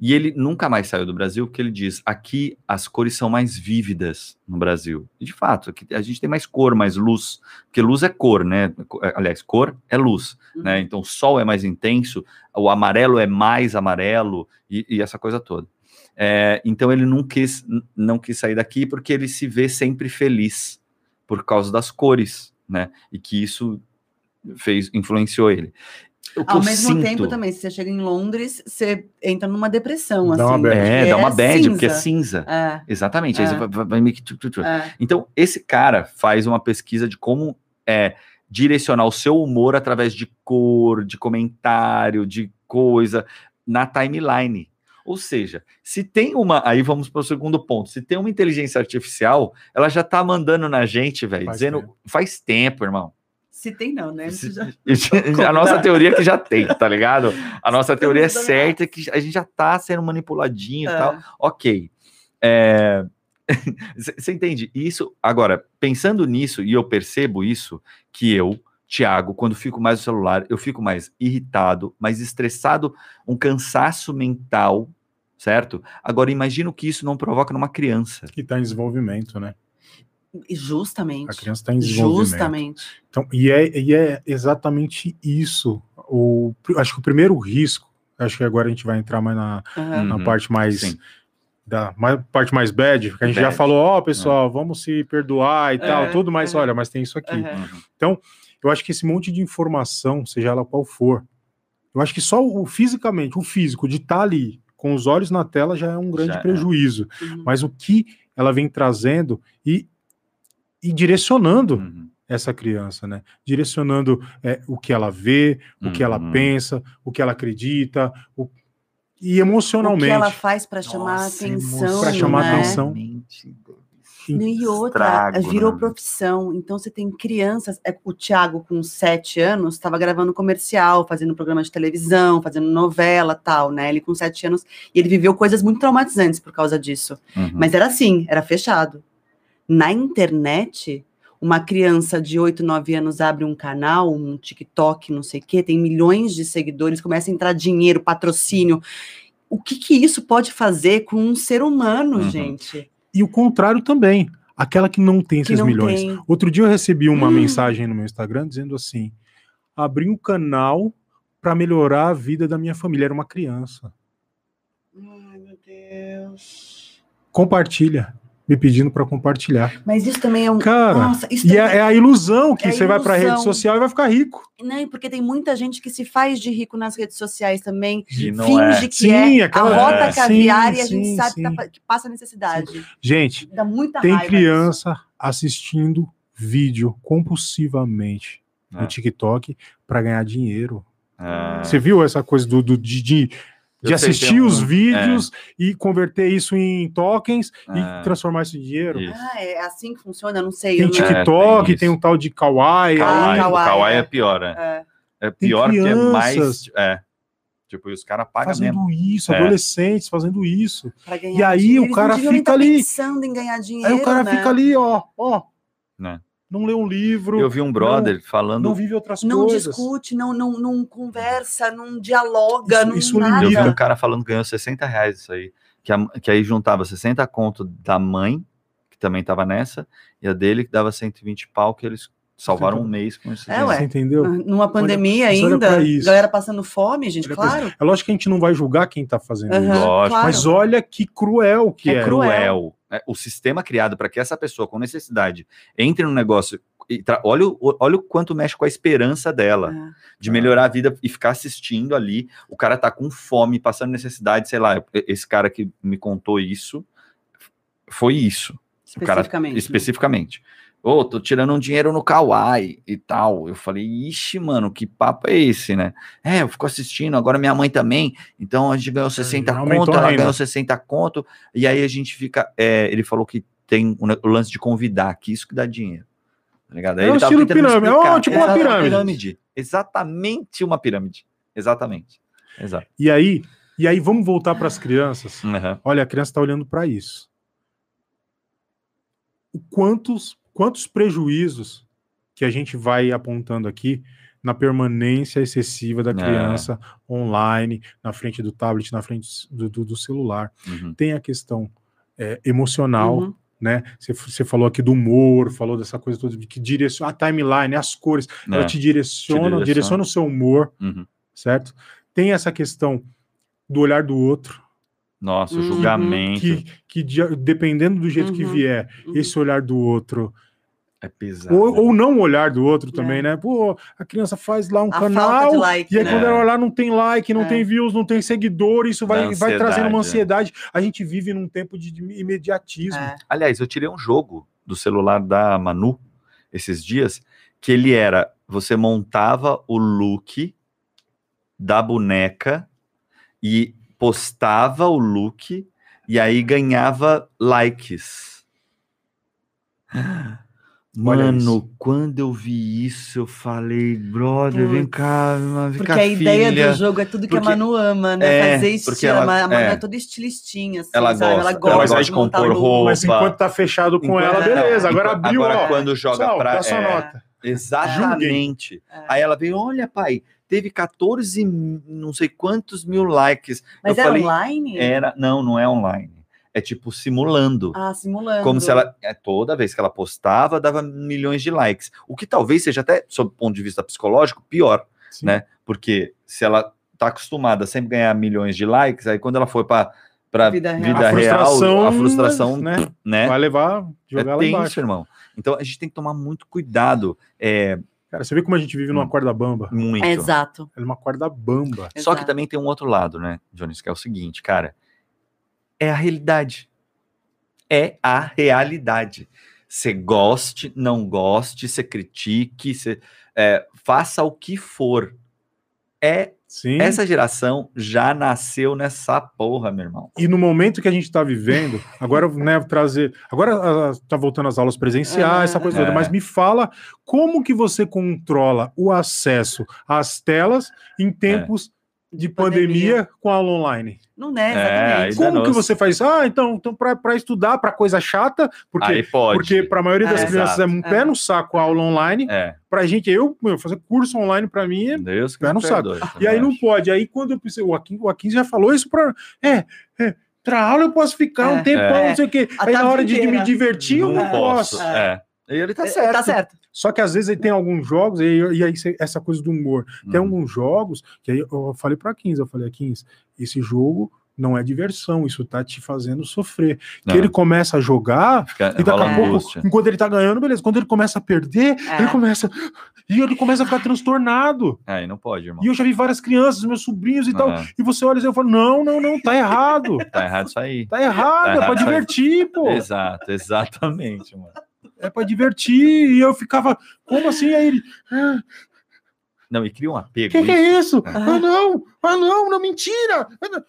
E ele nunca mais saiu do Brasil, porque ele diz: aqui as cores são mais vívidas no Brasil. E de fato, aqui a gente tem mais cor, mais luz, porque luz é cor, né? Aliás, cor é luz, Uhum. né? Então o sol é mais intenso, o amarelo é mais amarelo e, e essa coisa toda. É, então ele não quis, não quis sair daqui porque ele se vê sempre feliz por causa das cores, né? E que isso fez influenciou ele. Ao mesmo sinto- tempo, também, se você chega em Londres, você entra numa depressão, Dá assim. uma bad. É, porque dá uma bad, porque é cinza. cinza. É, Exatamente. Aí É. você vai, vai- vai meio que. é. Então, esse cara faz uma pesquisa de como é direcionar o seu humor através de cor, de comentário, de coisa, na timeline. Ou seja, se tem uma. Aí vamos para o segundo ponto. Se tem uma inteligência artificial, ela já tá mandando na gente, velho, dizendo. tempo. Faz tempo, irmão. Se tem, não, né? Já- a nossa teoria é que já tem, tá ligado? A nossa teoria é certa que a gente já tá sendo manipuladinho e É. tal. Ok. É, *laughs* Você entende? Isso. Agora, pensando nisso, e eu percebo isso, que eu, Thiago, quando fico mais no celular, eu fico mais irritado, mais estressado, um cansaço mental, certo? Agora, imagina o que isso não provoca numa criança. Que está em desenvolvimento, né? Justamente. A criança está em desenvolvimento. Justamente. Então, e, é, e é exatamente isso. O, acho que o primeiro risco, acho que agora a gente vai entrar mais na, Aham. na Uhum, parte mais sim. da mais, parte mais bad, que a gente já Bad. falou, ó, pessoal, vamos se perdoar e tal, É, tudo, mas é. olha, mas tem isso aqui. Uhum. Eu acho que esse monte de informação, seja ela qual for, eu acho que só o fisicamente, o físico de estar ali com os olhos na tela já é um grande Já é. prejuízo. Uhum. Mas o que ela vem trazendo e, e direcionando Uhum. essa criança, né? Direcionando é, o que ela vê, o que ela Uhum. pensa, o que ela acredita, o- e O que emocionalmente. ela faz para chamar Nossa, atenção. pra chamar né? atenção. E outra, Estrago, virou né? profissão. Então você tem crianças. é, O Thiago, com sete anos, estava gravando comercial, fazendo programa de televisão, fazendo novela tal, né? Ele com sete anos. E ele viveu coisas muito traumatizantes por causa disso. Uhum. Mas era assim, era fechado. Na internet, uma criança de 8, 9 anos abre um canal, um TikTok, não sei o quê, tem milhões de seguidores, começa a entrar dinheiro, patrocínio. O que, que isso pode fazer com um ser humano, Uhum. gente? E o contrário também. Aquela que não tem esses não milhões. tem. Outro dia eu recebi uma Hum. mensagem no meu Instagram dizendo assim: abri um canal para melhorar a vida da minha família. Era uma criança. Ai, meu Deus. Compartilha. Me pedindo para compartilhar. Mas isso também é um. Cara, Nossa, isso E também é, é a ilusão que É a você vai para rede ilusão. social e vai ficar rico. Não, porque tem muita gente que se faz de rico nas redes sociais também. E não finge é. que Sim, é aquela- a rota é. caviar Sim, e a gente sim, sabe sim. que tá- que passa necessidade. Gente, Dá muita tem raiva. criança assistindo vídeo compulsivamente É. no TikTok para ganhar dinheiro. É. Você viu essa coisa do, do- de, de, de assistir tem um- os vídeos e converter isso em tokens É. e transformar isso em dinheiro? Isso. Ah, é assim que funciona? Eu não sei. Tem TikTok, tem tem, isso. um tal de Kawaii. Kawaii, aí. o Kawaii, Kawaii é. é pior, né? É, É Tem pior que é mais. É. Tipo, e os caras pagam mesmo. fazendo isso, É. adolescentes fazendo isso. pra ganhar E aí dinheiro. o cara fica ali- pensando em ganhar dinheiro. Aí o cara né? fica ali, ó, ó. Né. Não lê um livro, Eu vi um brother falando. não vive outras Não coisas. discute, não, não, não conversa, não dialoga, Isso- não isso nada. Eu vi um cara falando que ganhou 60 reais isso aí. Que, a- que aí juntava 60 conto da mãe, que também tava nessa, e a dele que dava 120 pau, que eles salvaram um mês com isso. É, ué. Você entendeu? Numa pandemia olha ainda, isso. galera passando fome, gente, Olha claro. É lógico que a gente não vai julgar quem tá fazendo Aham, isso. Lógico, claro. Mas olha que cruel que É é. cruel. cruel. É, o sistema criado para que essa pessoa com necessidade entre no negócio e tra- olha, o, olha o quanto mexe com a esperança dela É. de melhorar a vida e ficar assistindo ali. O cara tá com fome, passando necessidade, sei lá. Esse cara que me contou isso foi isso. O cara- Especificamente. especificamente. Ô, tô tirando um dinheiro no Kawaii e tal. Eu falei, ixi, mano, que papo é esse, né? É, eu fico assistindo, agora minha mãe também. Então a gente ganhou 60 aumentou conto, ela ganhou 60 conto. E aí a gente fica. é, ele falou que tem o lance de convidar, que isso que dá dinheiro. Tá ligado? Aí É ele um estilo pirâmide, é explicar. uma- tipo uma Exato, pirâmide. Exatamente uma pirâmide. Exatamente. Exato. E aí, e aí vamos voltar para as crianças. Uhum. Olha, a criança está olhando para isso. O quantos, quantos prejuízos que a gente vai apontando aqui na permanência excessiva da É. criança online, na frente do tablet, na frente do, do- do celular. Uhum. Tem a questão é, emocional, Uhum. né? Você, falou aqui do humor, falou dessa coisa toda de que direciona a timeline, as cores, ela É. te direciona, direciona. direciona o seu humor, Uhum. certo? Tem essa questão do olhar do outro, Nossa, o Uhum. julgamento que, que de- dependendo do jeito que Uhum. vier, Uhum. esse olhar do outro, é pesado. ou, ou não olhar do outro também, É. né? Pô, a criança faz lá um A falta de canal, like, e aí né? quando ela olhar não tem like, não É. tem views, não tem seguidor, isso vai, vai trazendo uma ansiedade, ansiedade. A gente vive num tempo de imediatismo. É. Aliás, eu tirei um jogo do celular da Manu esses dias, que ele era, você montava o look da boneca e postava o look e aí ganhava likes. Mano, quando eu vi isso, eu falei, brother, vem Putz, cá, vem Porque cá, a ideia filha. do jogo é tudo que Porque- a Manu ama, né? É, Fazer estilo. ela- a Manu é, é. toda estilistinha, assim, Ela sabe? gosta, ela ela gosta gosta de compor look. roupa. Mas enquanto tá fechado com Enquanto- ela, beleza. Agora Enquanto- abriu, agora ó. quando joga Tchau, pra. dá sua é, nota. Exatamente. É. Aí ela veio, olha, pai, teve 14, mi- não sei quantos mil likes. Mas eu era falei, online? era, não, não é online. É tipo simulando. Ah, simulando. Como se ela, é, toda vez que ela postava, dava milhões de likes. O que talvez seja até, sob o ponto de vista psicológico, pior, Sim. né? Porque se ela tá acostumada a sempre ganhar milhões de likes, aí quando ela for para para Vida vida, real. A real, frustração, a frustração, né? né? Vai levar, jogar é lá tenso, embaixo. irmão. Então a gente tem que tomar muito cuidado. É, Cara, você vê como a gente vive numa Hum. corda bamba? muito. É, exato. É uma corda bamba. Só que exato. também tem um outro lado, né, Jones, que é o seguinte, cara. É a realidade. É a realidade. Você goste, não goste, você critique, você é, faça o que for. É Sim. essa geração já nasceu nessa porra, meu irmão. E no momento que a gente está vivendo, agora, né, trazer. Agora ah, tá voltando às aulas presenciais, Aham. essa coisa É. toda, mas me fala como que você controla o acesso às telas em tempos de pandemia, com aula online? Não é, É, exatamente. aí Como que você faz? Ah, então, então para estudar, para coisa chata, porque, porque para a maioria das É. crianças é um Exato. pé É. no saco a aula online. É, Pra gente, eu, meu, fazer curso online para mim é Deus Pé no me saco. E aí não acho. pode. Aí quando eu pensei, o Akin, o Akin já falou isso para. É, é, pra aula eu posso ficar um É. tempão, É. não sei o quê. A Aí na hora de, de me divertir, eu não posso. É. E ele tá É, certo. Tá certo. Só que às vezes aí tem alguns jogos, e, e aí essa coisa do humor. Tem Uhum. alguns jogos que aí eu falei pra 15, eu falei, 15, esse jogo não é diversão, isso tá te fazendo sofrer. Não, Que ele começa a jogar, fica- e daqui a pouco, angústia. enquanto ele tá ganhando, beleza. Quando ele começa a perder, É. ele começa. E ele começa a ficar transtornado. Aí não pode, irmão. E eu já vi várias crianças, meus sobrinhos e tal. Aham. E você olha e eu falo, não, não, não, tá errado. Tá errado isso aí. Tá errado, Tá é pra errado. divertir, pô. Exato, exatamente, mano. É pra divertir. E eu ficava, como assim? Aí ele, ah, Não, e cria um apego. que que é isso. isso? Ah, não, ah, não, não, mentira. Ah.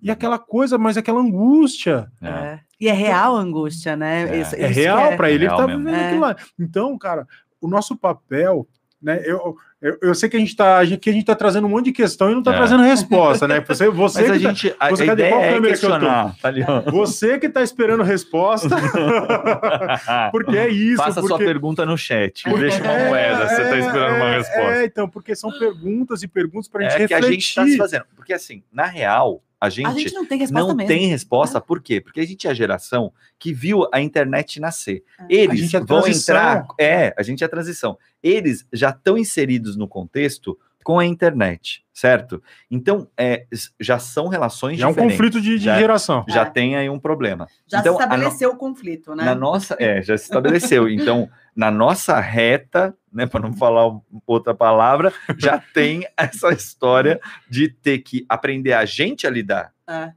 E aquela coisa, mas aquela angústia. É. É. E é real a angústia, né? É. Isso- É isso real é. pra ele, real ele tá mesmo. vivendo É. aquilo lá. Então, cara, o nosso papel, né? Eu, eu, eu sei que a gente tá, a gente- a gente tá trazendo um monte de questão e não tá É. trazendo resposta, né? Você, *laughs* você Mas a que tá- gente. A, você- a cadê ideia qual é câmera que. Tá. Você que tá esperando resposta, *laughs* porque é isso. Faça porque... sua pergunta no chat. porque- Deixa uma moeda. Você tá esperando uma é, resposta. É, então, porque são perguntas e perguntas pra gente É que a refletir. gente tá se fazendo. Porque, assim, na real, a gente, A gente não tem resposta não mesmo. tem resposta. Por quê? Porque a gente é a geração que viu a internet nascer. É. A Eles é vão transição. entrar. É, a gente é a transição. Eles já estão inseridos no contexto com a internet, certo? Então, é, já são relações Já é um diferentes. conflito de, de Já- geração. Já É. tem aí um problema. Já Então, se a no- estabeleceu o conflito, né? Na nossa, é, já se estabeleceu. *laughs* Então, na nossa reta, né, para não falar outra palavra, já *laughs* tem essa história de ter que aprender a gente a lidar. É.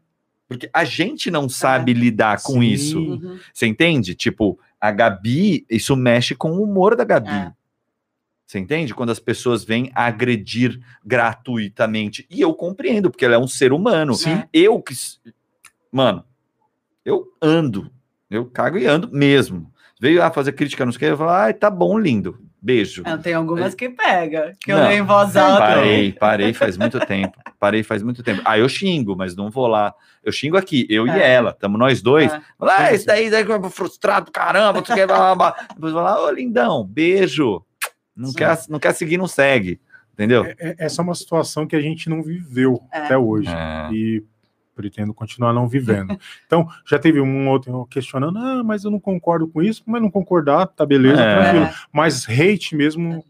Porque a gente não sabe lidar com Sim. isso. Uhum. Você entende? Tipo, a Gabi, isso mexe com o humor da Gabi. É. Você entende? Quando as pessoas vêm agredir gratuitamente. E eu compreendo, porque ela é um ser humano. Sim. Eu que. Mano, eu ando. Eu cago e ando mesmo. Veio a fazer crítica, não sei o que, eu falo, ai, tá bom, lindo. Beijo. É, Tem algumas que pega, que eu Não. leio em voz alta. Parei, parei faz muito tempo. Parei faz muito tempo. Ah, eu xingo, mas não vou lá. Eu xingo aqui, eu e É. ela, estamos nós dois. É. Ah, esse daí, daí é frustrado, caramba, tu quer blá, blá, blá. Depois vai lá, ô lindão, beijo. Não Sim. quer, não quer seguir, não segue. Entendeu? É- é- essa é uma situação que a gente não viveu É. até hoje. É. E pretendo continuar não vivendo. então, já teve um outro questionando, ah, mas eu não concordo com isso, mas não concordar, tá beleza, É. tranquilo. É. Mas hate mesmo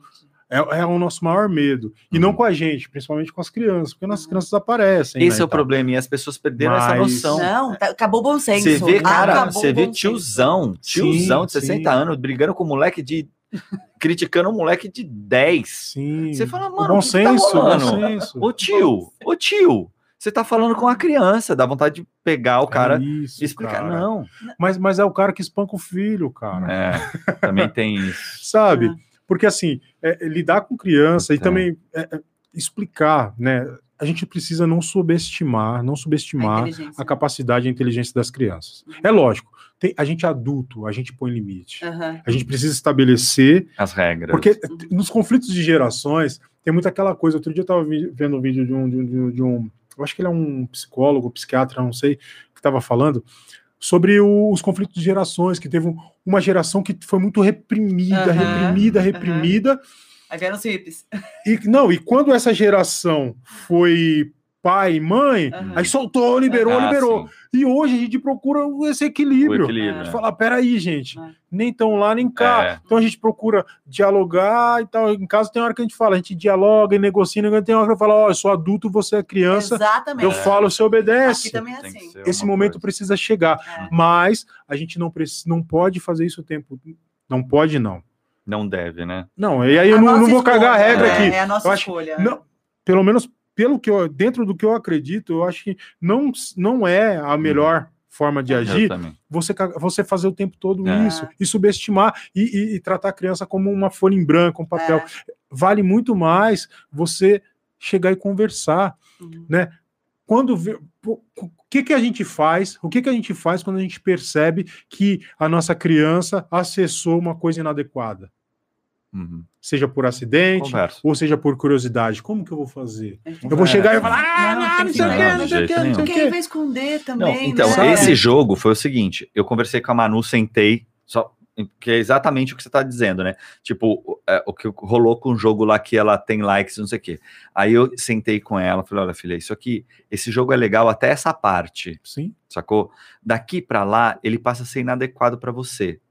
é, é o nosso maior medo. E não Uhum. com a gente, principalmente com as crianças, porque nossas crianças aparecem. Esse né, é o tal. problema, e as pessoas perderam essa Mas- noção. Não, tá- acabou o bom senso. Você vê, cara, você vê bom senso. tiozão, tiozão de Sim, 60 sim. anos brigando com um moleque de. *laughs* criticando um moleque de 10. Sim. Você fala, O mano, bom o que que tá senso, bom senso. Ô tio, ô tio, você tá falando com a criança, dá vontade de pegar o cara É isso, e explicar. cara. Não. Mas, mas é o cara que espanca o filho, cara. É, também tem isso. *laughs* Sabe? Ah. Porque assim, é, é lidar com criança e Então. também é, é, explicar, né? a gente precisa não subestimar, não A subestimar inteligência. a capacidade e a inteligência das crianças. É lógico, tem- a gente é adulto, a gente põe limite. Aham. A gente precisa estabelecer As regras. porque t- nos conflitos de gerações tem muito aquela coisa. Outro dia eu estava vendo um vídeo de um, de um- de um- de um- Eu acho que ele é um psicólogo, psiquiatra, não sei, que estava falando sobre o- os conflitos de gerações, que teve um- uma geração que foi muito reprimida, Aham, reprimida, reprimida. Aí vieram os hippies. E, não, e quando essa geração foi pai e mãe, Aham. aí soltou, liberou, Ah, liberou. sim, E hoje a gente procura esse o equilíbrio. equilíbrio. É. De né? falar, peraí, gente, É. nem tão lá, nem cá. É. Então a gente procura dialogar e tal. Em casa tem hora que a gente fala, a gente dialoga e negocia, e tem hora que eu falo, ó, eu sou adulto, você é criança, Exatamente. eu falo, você obedece. Aqui também é assim. Esse momento coisa. precisa chegar. É. Mas a gente não, preci- não pode fazer isso o tempo. Não pode, não. Não deve, né? Não, e aí eu não, não vou cagar a escolha, regra é, aqui. É a nossa Eu acho- escolha. Não, pelo menos pelo que eu, dentro do que eu acredito, eu acho que não, não é a melhor forma de agir você, você fazer o tempo todo É. isso e subestimar e, e- e tratar a criança como uma folha em branco, um papel. É. Vale muito mais você chegar e conversar. Uhum. Quando vê- pô, o que, que a gente faz? O que, que a gente faz quando a gente percebe que a nossa criança acessou uma coisa inadequada? Uhum. Seja por acidente, Converso. ou seja por curiosidade. Como que eu vou fazer? É. Eu vou chegar e falar, ah, Não, não, não que sei o não, de não sei o quê, não sei o aí quê. vai esconder Não, também. então, né? esse jogo foi o seguinte: eu conversei com a Manu, sentei, só que é exatamente o que você tá dizendo, né? Tipo, o- é, o que rolou com o jogo lá que ela tem likes, não sei o quê. Aí eu sentei com ela, falei: olha, filha, isso aqui, esse jogo é legal até essa parte, Sim. sacou? Daqui pra lá, ele passa a ser inadequado pra você.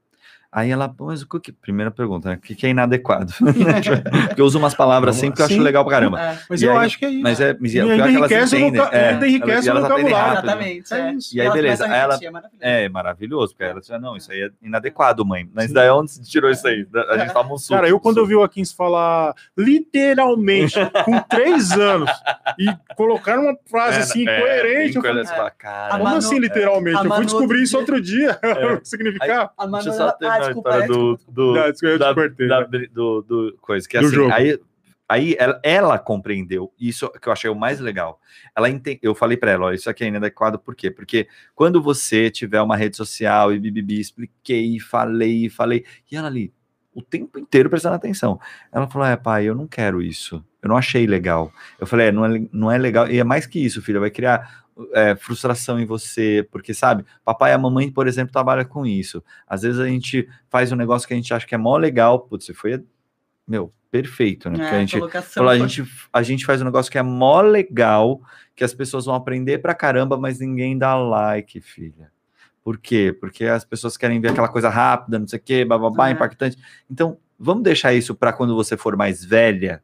Aí ela, "Pô, mas o que? Primeira pergunta, né? O que que é inadequado? *laughs* Porque eu uso umas palavras assim que eu acho Sim. legal pra caramba. É, Mas E eu aí- acho que é isso. Mas é, mas é, o pior é que elas enriquece o entendem. é, ainda enriquece elas o vocabulário. rápido. Exatamente. É é. isso. E aí, beleza, começam a ela- é maravilhoso. É maravilhoso, porque ela disse, não, isso aí é inadequado, mãe. Mas daí onde você tirou isso aí? A gente tava um suco. Cara, eu quando eu vi o Akins falar literalmente com *laughs* três anos e colocar uma frase assim coerente, eu falei, eu falei, cara, A como Manu- assim literalmente? Eu fui descobrir isso outro dia, *laughs* o que significava. A Manu, A desculpa, história é, do, desculpa. do, Não, desculpa, da, cortei, da- né? do, do coisa. Que Do assim, jogo. aí, aí ela, ela compreendeu, isso que eu achei o mais legal. Ela ente, eu falei para ela, ó, isso aqui é inadequado, por quê? Porque quando você tiver uma rede social e bibibi, expliquei, falei, falei, e ela ali, o tempo inteiro prestando atenção. Ela falou: É, pai, eu não quero isso. Eu não achei legal. Eu falei: é, não, é, não é legal. E é mais que isso, filha. Vai criar é, frustração em você. Porque, sabe, papai e a mamãe, por exemplo, trabalham com isso. Às vezes a gente faz um negócio que a gente acha que é mó legal. Putz, você foi, meu, perfeito, né? Porque É, a gente. Falou, a, gente, a gente faz um negócio que é mó legal, que as pessoas vão aprender pra caramba, mas ninguém dá like, filha. Por quê? Porque as pessoas querem ver aquela coisa rápida, não sei o quê, bababá, É. impactante. Então, vamos deixar isso para quando você for mais velha.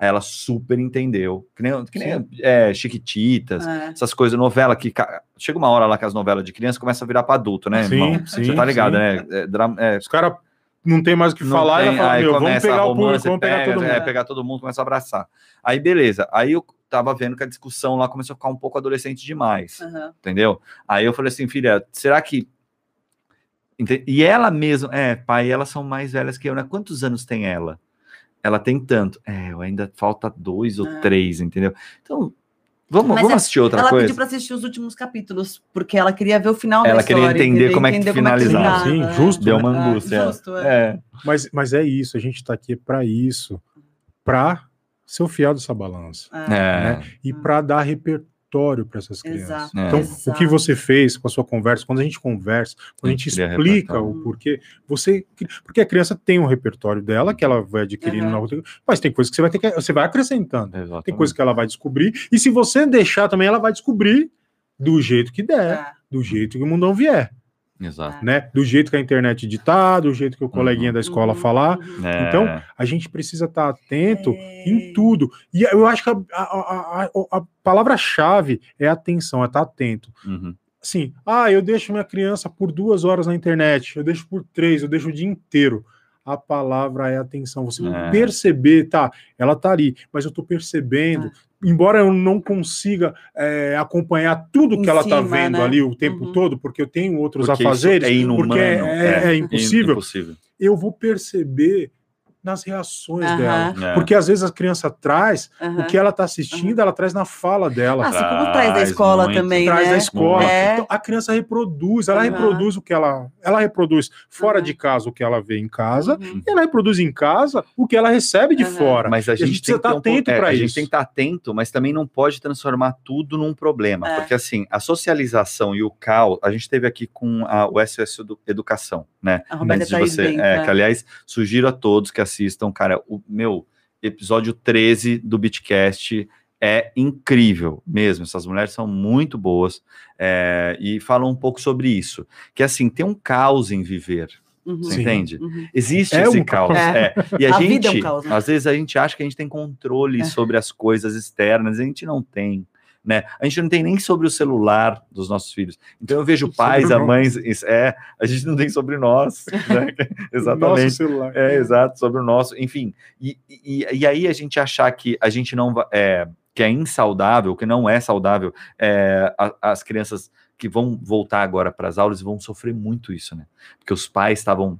Aí ela super entendeu. Que nem, que nem é, Chiquititas, É. essas coisas, novela que. Chega uma hora lá que as novelas de criança começam a virar para adulto, né, Sim, irmão? sim, Você tá ligado, sim. né? É, dra- é, Os caras não tem mais o que não falar tem, e fala, aí meu, vamos pegar o público, romance, vamos pegar pega, todo mundo. é, pegar todo mundo, começa a abraçar. Aí, beleza. Aí eu tava vendo que a discussão lá começou a ficar um pouco adolescente demais, Aham. entendeu? Aí eu falei assim, filha, será que. E ela mesma, é, pai, elas são mais velhas que eu, né? Quantos anos tem ela? Ela tem tanto. É, ainda falta dois ou Ah. três, entendeu? Então, vamos, Mas vamos é- assistir outra ela coisa? pediu para assistir os últimos capítulos, porque ela queria ver o final Ela da queria história. entender queria como é que finalizava. Sim, é. justo, Deu né? uma É, angústia. justo, é. É, Mas, mas é isso, a gente tá aqui para isso, para ser o fiel dessa balança É. é, né? e para dar repertório para essas crianças. Exato. É. Então, exato. o que você fez com a sua conversa, quando a gente conversa, quando a Tem gente explica repertório. o porquê, você. Porque a criança tem um repertório dela que ela vai adquirindo Uhum. na outra, mas tem coisas que você vai ter que. Você vai acrescentando. exatamente. Tem coisas que ela vai descobrir, e se você deixar também, ela vai descobrir do jeito que der, É. do jeito que o mundão vier, Exato. né? Do jeito que a internet ditar, do jeito que o coleguinha da escola Uhum, falar. uhum. É. Então, A gente precisa estar atento É. em tudo. E eu acho que a, a- a- a palavra-chave é atenção, é estar atento. Uhum. Assim, ah, eu deixo minha criança por duas horas na internet, eu deixo por três, eu deixo o dia inteiro. A palavra é atenção. Você É. perceber, tá? Ela tá ali, mas eu tô percebendo. É. Embora eu não consiga é, acompanhar tudo Em que ela tá cima, vendo né? ali o tempo Uhum. todo, porque eu tenho outros Porque isso afazeres, é inumano. porque é, é impossível impossível. eu vou perceber nas reações dela. É. Porque às vezes a criança traz o que ela tá assistindo, ela traz na fala dela. Assim como traz da Traz escola muito. também, traz né? da escola. É. Então, a criança reproduz, ela reproduz o que ela. Ela reproduz fora de casa o que ela vê em casa, Uhum. e ela reproduz em casa o que ela recebe de fora. Mas a E a gente, gente tem precisa estar um pouco- atento é, pra A gente isso. tem que estar atento, mas também não pode transformar tudo num problema. É. Porque assim, a socialização e o caos, a gente teve aqui com a, o SOS Edu- Educação, né? A Roberta Antes de você, Bento, é, é. que aliás, sugiro a todos que assistam, cara, o meu episódio 13 do Bitcast é incrível mesmo. Essas mulheres são muito boas é, e falam um pouco sobre isso. Que assim, tem um caos em viver. Uhum. Você Sim. entende? Uhum. Existe É esse um caos. caos. é. E a, A gente, vida é um caos, né? às vezes, a gente acha que a gente tem controle É. sobre as coisas externas, e a gente não tem. Né? A gente não tem nem sobre o celular dos nossos filhos. Então eu vejo pais, a mães, é, a gente não tem sobre nós. *laughs* né? Nosso Exatamente. celular. É, exato, sobre o nosso, enfim. E, e, e aí a gente achar que a gente não é, que é insaudável, que não é saudável, é, a- as crianças que vão voltar agora para as aulas vão sofrer muito isso, né? Porque os pais estavam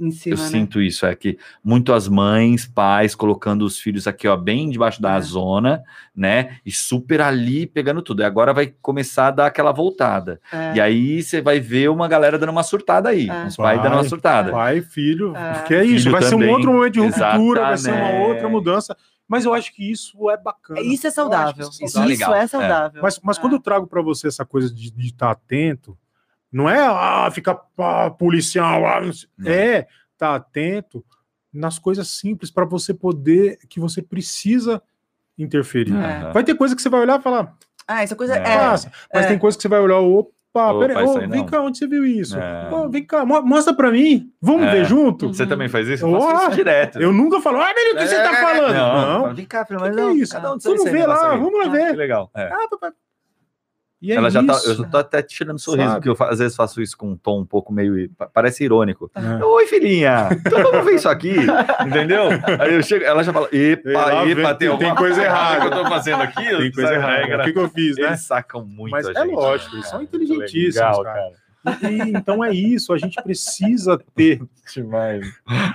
Em cima, eu né? sinto isso, é que muito as mães, pais, colocando os filhos aqui, ó, bem debaixo da É. zona, né? E super ali pegando tudo. E agora vai começar a dar aquela voltada. É. E aí você vai ver uma galera dando uma surtada aí, É. os pais dando uma surtada. Pai, filho, É. que é isso, Filho vai ser um também. outro momento de ruptura, vai ser uma outra mudança. Mas eu acho que isso é bacana. Isso é saudável. Eu acho que Isso, é legal. é saudável. Mas, mas É. quando eu trago para você essa coisa de estar atento, não é ah, ficar ah, policial, ah, não sei. Não. é estar atento nas coisas simples para você poder, que você precisa interferir. É. Vai ter coisa que você vai olhar e falar, Ah, essa coisa É. é. passa, mas é. tem coisa que você vai olhar, opa, Opa, isso aí vem não. cá, onde você viu isso? É. Ô, vem cá, mo- mostra para mim, vamos É. ver junto? Você também faz isso? Eu faço isso direto. Eu nunca falo, ah, menino, o que você tá falando? Não, Não, vem cá, filho, que mas que é não, isso? cada um Vamos ver lá, vamos lá Ah, ver. Que legal. é. Ah, papai. E é Ela já tá, isso. eu já tô até tirando sorriso, Sabe? porque eu às vezes faço isso com um tom um pouco meio. pa- Parece irônico. É. Oi, filhinha! Então vamos ver isso aqui, *laughs* entendeu? Aí eu chego, ela já fala: epa, lá epa, vem, tem, alguma tem coisa errada. que eu tô fazendo aqui? Tem coisa errada. O que, que eu fiz, né? Eles sacam muito Mas a é gente, lógico, né, eles cara? são Muito inteligentíssimos, legal, cara. E, então é isso, a gente precisa ter. *laughs* Demais.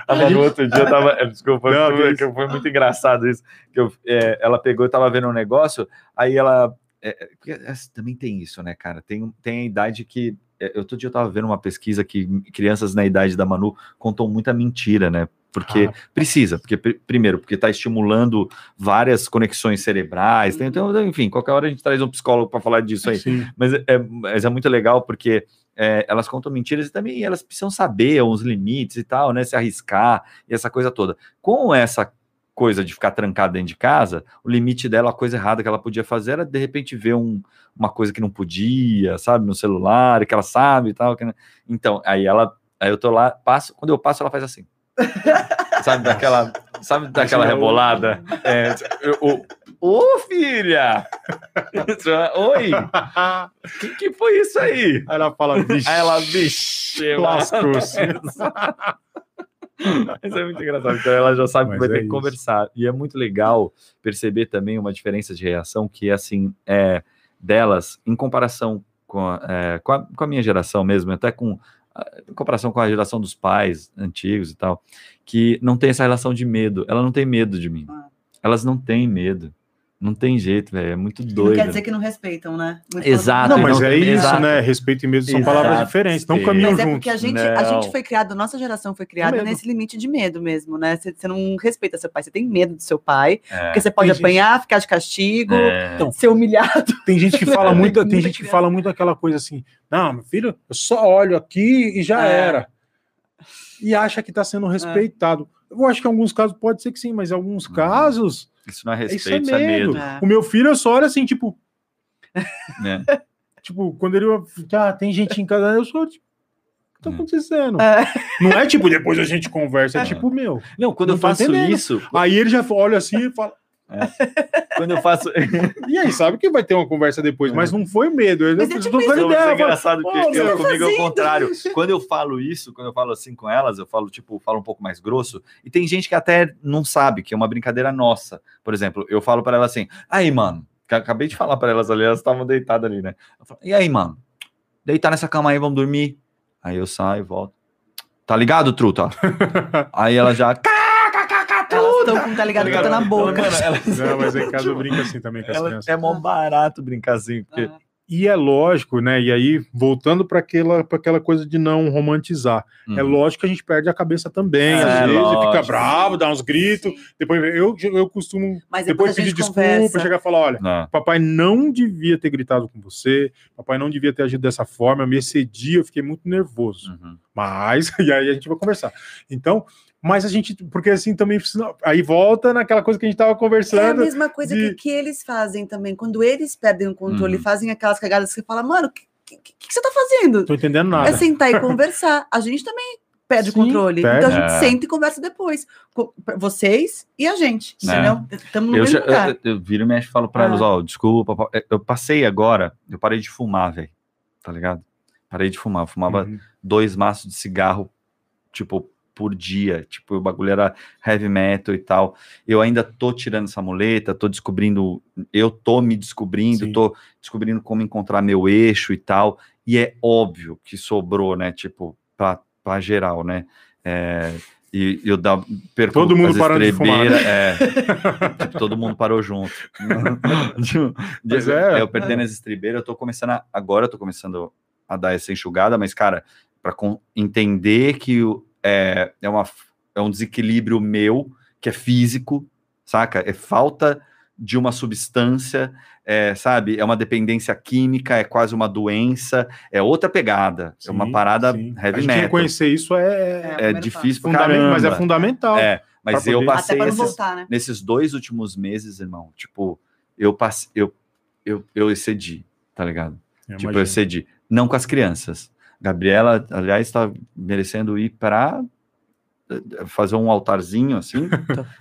Manu, outro dia, eu tava. é, Desculpa, Não, que foi muito engraçado isso. Que eu, é, ela pegou, eu tava vendo um negócio, aí ela. É, é, porque essa- também tem isso, né, cara? Tem, tem a idade que. é, Outro dia eu tava vendo uma pesquisa que crianças na idade da Manu contam muita mentira, né? Porque Ah. precisa, porque pr- primeiro, porque está estimulando várias conexões cerebrais, tem, então, enfim, qualquer hora a gente traz um psicólogo para falar disso aí. Sim. Mas é, mas é muito legal porque é, elas contam mentiras e também elas precisam saber os limites e tal, né? Se arriscar e essa coisa toda. Com essa coisa de ficar trancada dentro de casa, o limite dela, a coisa errada que ela podia fazer era de repente ver um- uma coisa que não podia, sabe, no celular, que ela sabe e tal. que Então, aí ela, aí eu tô lá, passo, quando eu passo, ela faz assim. *laughs* sabe, daquela, sabe, daquela é rebolada? É, eu- Ô, filha! *laughs* Oi! O que, que foi isso aí? Aí ela fala, vixe, Aí ela, vixe, lascou-se. *laughs* *laughs* Isso é muito engraçado. Então ela já sabe Mas que vai é ter que isso. conversar. E é muito legal perceber também uma diferença de reação que, assim, é delas em comparação com a, é, com a, com a minha geração mesmo, até com a- em comparação com a geração dos pais antigos e tal, que não tem essa relação de medo. Ela não tem medo de mim. Ah. Elas não têm medo. Não tem jeito, velho. É muito Não doido. quer dizer que não respeitam, né? Muito Exato. Não, mas não, é isso, exato. né? Respeito e medo são Exato. palavras diferentes, não caminham Mas é juntos. porque a gente, a Não. gente foi criado, nossa geração foi criada nesse limite de medo mesmo, né? Você, você não respeita seu pai, você tem medo do seu pai, É. porque você pode Tem gente- apanhar, ficar de castigo, É. Então, ser humilhado. Tem gente que fala *laughs* muito, tem gente que fala muito aquela coisa assim: não, meu filho, eu só olho aqui e já É. era. E acha que está sendo respeitado. Eu acho que em alguns casos pode ser que sim, mas em alguns Uhum. casos, Isso não é isso é respeito, isso é medo. medo. É. O meu filho só olho assim, tipo, *laughs* né? tipo, quando ele ah, tem gente em casa, eu sou tipo, o que tá É. acontecendo? É. Não é tipo, depois a gente conversa, é É. tipo, meu. Não, quando Não eu faço entendendo. isso, Aí ele já olha assim e fala, quando eu faço. *laughs* e aí, sabe que vai ter uma conversa depois, É. mas não foi medo. Eu Mas é tô tipo mas ideia, é eu engraçado "Pô, que eu, comigo é o contrário. Quando eu falo isso, quando eu falo assim com elas, eu falo, tipo, falo um pouco mais grosso, e tem gente que até não sabe, que é uma brincadeira nossa. Por exemplo, eu falo pra ela assim, aí, mano, que eu acabei de falar pra elas ali, elas estavam deitadas ali, né? Eu falo, e aí, mano, deitar nessa cama aí, vamos dormir? Aí eu saio e volto. Tá ligado, truta? *laughs* aí ela já, cá, botão com tá ligado, que eu tô na boca. Ela- *laughs* Não, mas em casa eu brinco assim também com as crianças. é mó barato brincar assim, porque Ah, E é lógico, né? E aí, voltando para aquela, pra aquela coisa de não romantizar. É Uhum. lógico que a gente perde a cabeça também. É, às vezes lógico. fica bravo, dá uns gritos. sim. Depois eu, eu costumo Mas depois depois, a pedir desculpa, conversa. chegar e falar: olha, Não. papai não devia ter gritado com você, papai não devia ter agido dessa forma, eu me excedi, eu fiquei muito nervoso. Uhum. Mas, *laughs* e aí a gente vai conversar. Então, mas a gente, porque assim também, aí volta naquela coisa que a gente estava É a conversando. mesma coisa de- que, que eles fazem também. Quando eles perdem o controle, Uhum. fazem aquelas cagadas que você fala, mano, o que, que, que você tá fazendo? Tô entendendo nada. É sentar e conversar. A gente também perde Sim, o controle. perde. Então a gente É. senta e conversa depois. Vocês e a gente, É. entendeu? Estamos no Eu, mesmo já- eu, eu viro e mexo e falo pra Ah. elas, ó, desculpa, pa- eu passei agora, eu parei de fumar, velho, tá ligado? Parei de fumar, eu fumava Uhum. dois maços de cigarro, tipo, por dia, tipo, o bagulho era heavy metal e tal. Eu ainda tô tirando essa muleta, tô descobrindo, eu tô me descobrindo, Sim. tô descobrindo como encontrar meu eixo e tal, e é óbvio que sobrou, né, tipo, pra, pra geral, né, é, e eu perco Todo mundo parando de fumar, estrebeiras, é, *laughs* tipo, todo mundo parou junto. *laughs* Mas é. eu perdendo as estribeiras, eu tô começando a, agora eu tô começando a dar essa enxugada, mas cara, para entender que o- é, é, uma, é um desequilíbrio meu que é físico, saca? É falta de uma substância, é, sabe? É uma dependência química, é quase uma doença, é outra pegada, é uma Sim, parada sim. a heavy gente metal. reconhecer isso é, É primeiro difícil pra fundamental, mas é fundamental. É, mas eu poder- passei esses, voltar, né? nesses dois últimos meses, irmão, tipo, eu passei, eu, eu, eu excedi, tá ligado? Eu Tipo, eu imagino. excedi. Não com as crianças. Gabriela, aliás, está merecendo ir para fazer um altarzinho assim.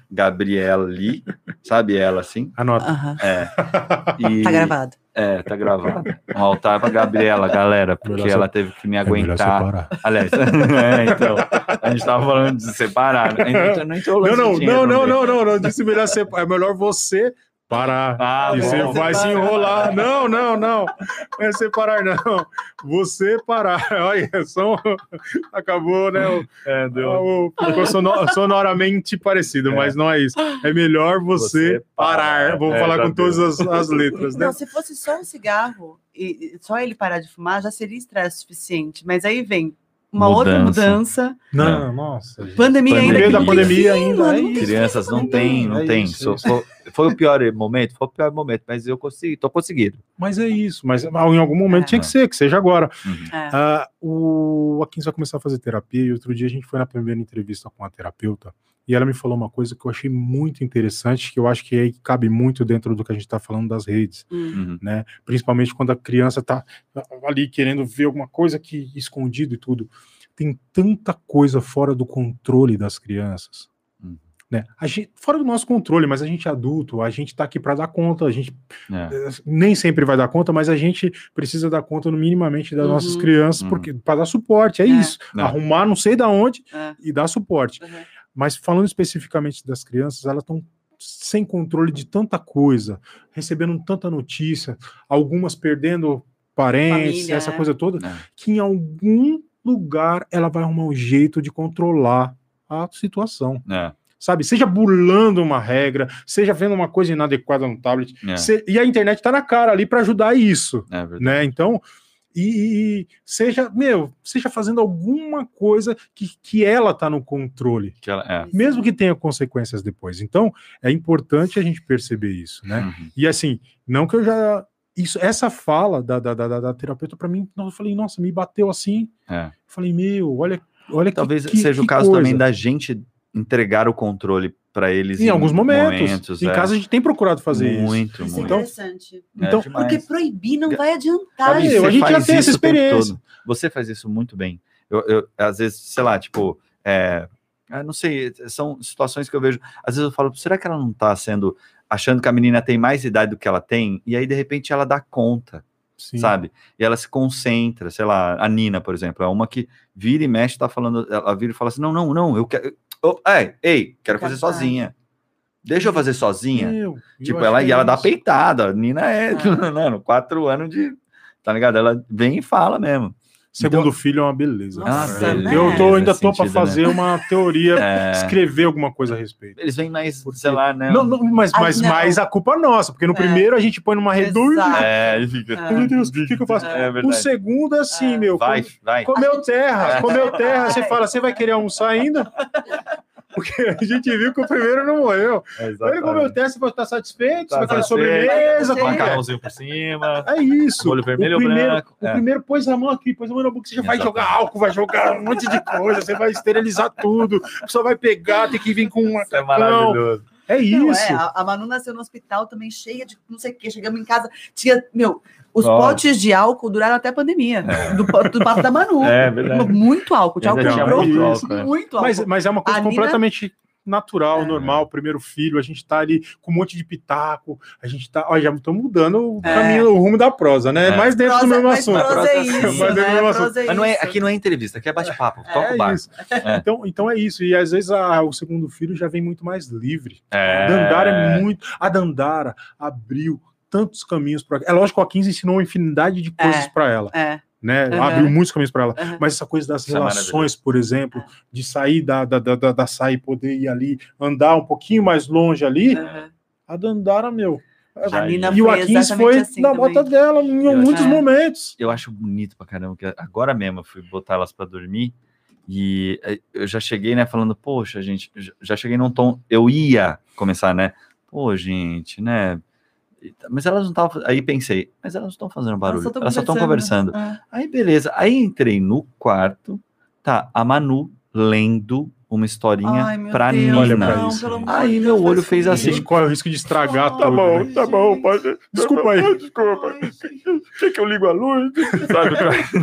Gabriela ali, sabe ela assim? Anota. Aham. É. E, Tá gravado. É, tá gravado. Um altar para Gabriela, galera, porque Melhor ela teve que me É aguentar. separar. Aliás, *laughs* é, então, a gente tava falando de separar. Né? Então, não, entrou o Não, não, não, não, meio. não, não, não. Disse melhor separar. É melhor você parar. Ah, e você vai se enrolar. Não, não, não. Não é separar, não. Você parar. *laughs* Olha, só acabou, né? O, É, deu. o- ficou sono- sonoramente parecido, É. mas não é isso. É melhor você, Você parar. parar. Vou É, falar com todas as, as letras, né? Não, se fosse só um cigarro e e só ele parar de fumar, já seria estresse suficiente. Mas aí vem uma outra Mudança. mudança, Não, nossa. gente. pandemia, Pandemia. ainda. Da que pandemia ainda, é tem Crianças não tem, não É tem. isso, Só isso. Foi, foi o pior momento, foi o pior momento, mas eu consegui, tô conseguindo. Mas é isso. Mas em algum momento É. tinha que ser, que seja agora. É. Ah, o Akin vai começar a fazer terapia e outro dia a gente foi na primeira entrevista com a terapeuta e ela me falou uma coisa que eu achei muito interessante, que eu acho que aí cabe muito dentro do que a gente está falando das redes, Hum. Uhum. né? Principalmente quando a criança está ali querendo ver alguma coisa que escondido e tudo. Tem tanta coisa fora do controle das crianças. Uhum. Né? A gente, fora do nosso controle, mas a gente é adulto, a gente está aqui para dar conta, a gente É. nem sempre vai dar conta, mas a gente precisa dar conta no minimamente das Uhum. nossas crianças, Uhum. porque para dar suporte, é, É. isso. É. Arrumar não sei da onde É. e dar suporte. Mas falando especificamente das crianças, elas estão sem controle de tanta coisa, recebendo tanta notícia, algumas perdendo parentes, Família, essa é. coisa toda, É. que em algum lugar ela vai arrumar um jeito de controlar a situação. É, Sabe, seja burlando uma regra, seja vendo uma coisa inadequada no tablet, é, se- e a internet tá na cara ali para ajudar isso, é verdade. né? Então, e, e seja, meu, seja fazendo alguma coisa que, que ela tá no controle, Que ela- é. mesmo que tenha consequências depois. Então, é importante a gente perceber isso, né? Uhum. E assim, não que eu já isso, essa fala da, da, da, da- terapeuta para mim, eu falei, nossa, me bateu assim. É. Falei, meu, olha, olha que- Talvez que, seja o que caso coisa. também da gente entregar o controle para eles em alguns momentos. em é. casa a gente tem procurado fazer isso. muito, Isso é muito. Então- interessante. É então- demais. Porque proibir não vai adiantar. Sabe, você a gente já faz tem essa experiência. Você faz isso muito bem. Eu, eu, às vezes, sei lá, tipo, é, eu não sei, são situações que eu vejo. Às vezes eu falo, será que ela não tá sendo, achando que a menina tem mais idade do que ela tem? E aí, de repente, ela dá conta, Sim. sabe? E ela se concentra, sei lá, a Nina, por exemplo, é uma que vira e mexe, tá falando, ela vira e fala assim: não, não, não, eu quero. Oh, ei, ei, quero fazer sozinha. Deixa eu fazer sozinha. Meu, eu Tipo, ela, e é ela dá isso. peitada. A Nina é, Ah. *laughs* mano, quatro anos de. Tá ligado? Ela vem e fala mesmo. Segundo filho é uma beleza. Nossa, né? Eu tô, ainda tô para né? fazer uma teoria, *laughs* É, escrever alguma coisa a respeito. eles vêm mais, Porque- sei lá, né? Não, não, mas, Ah, mas não. mais a culpa é nossa, porque no É. primeiro a gente põe numa. Exato. É, ele fica. É. Meu Deus, o que, que eu faço? É o segundo é assim, É. meu. Vai, vai. Comeu terra, comeu terra. Você É. fala, você vai querer almoçar ainda? *laughs* Porque a gente viu que o primeiro não morreu. Ele comeu terra, você vai estar satisfeito, você vai Tá sobremesa. como é? Macarrãozinho por cima. É isso. Molho vermelho o primeiro, branco. O É. primeiro pôs a mão aqui, pôs a mão na boca, você já vai Exatamente. jogar álcool, vai jogar um monte de coisa, você vai esterilizar tudo, só vai pegar, tem que vir com uma. Isso é maravilhoso. É Não, isso. é, a, a Manu nasceu no hospital também cheia de não sei o que. Chegamos em casa, tinha, meu, os Nossa. potes de álcool duraram até a pandemia. Do, do papo da Manu. *laughs* É verdade. Muito álcool. Tinha Ainda álcool de muito álcool, é. muito álcool. Mas, mas é uma coisa A Nina- completamente natural, É. normal. Primeiro filho, a gente tá ali com um monte de pitaco, a gente tá. Ó, já estamos mudando o É. caminho, o rumo da prosa, né? É. Mais dentro Prosa- do mesmo assunto. prosa é isso, Mas dentro do né? mesmo assunto. Prosa é Mas não é, isso. aqui não é entrevista, aqui é bate-papo. Toca É o barco. isso. Então, então é isso. E às vezes a- o segundo filho já vem muito mais livre. É. A Dandara é muito. A Dandara abriu tantos caminhos para. É lógico que a 15 ensinou uma infinidade de coisas É. para ela, É. né? Uhum. Abriu muitos caminhos para ela. Uhum. Mas essa coisa das é relações, por exemplo, de sair da, da, da, da, da sair e poder ir ali, andar um pouquinho mais longe ali, Uhum. a Dandara, meu. A Nina e o exatamente foi assim na bota dela em Eu- muitos É. momentos. eu acho bonito pra caramba, que agora mesmo eu fui botar elas pra dormir e eh, eu já cheguei, né, falando, poxa, gente, já- cheguei num tom, eu ia começar, né, pô, gente, né, mas elas não estavam, aí pensei, mas elas não estão fazendo barulho, elas só estão conversando. É. Aí beleza, aí entrei no quarto, tá, a Manu lendo uma historinha Ai, meu pra Deus, Olha Nina. pra não, isso, gente. Aí meu Deus, olho fez assim. gente corre o risco de estragar Ai, tudo. bom, né? tá bom, pode. Desculpa aí. Desculpa. Quer que eu ligo a luz? *laughs* Sabe?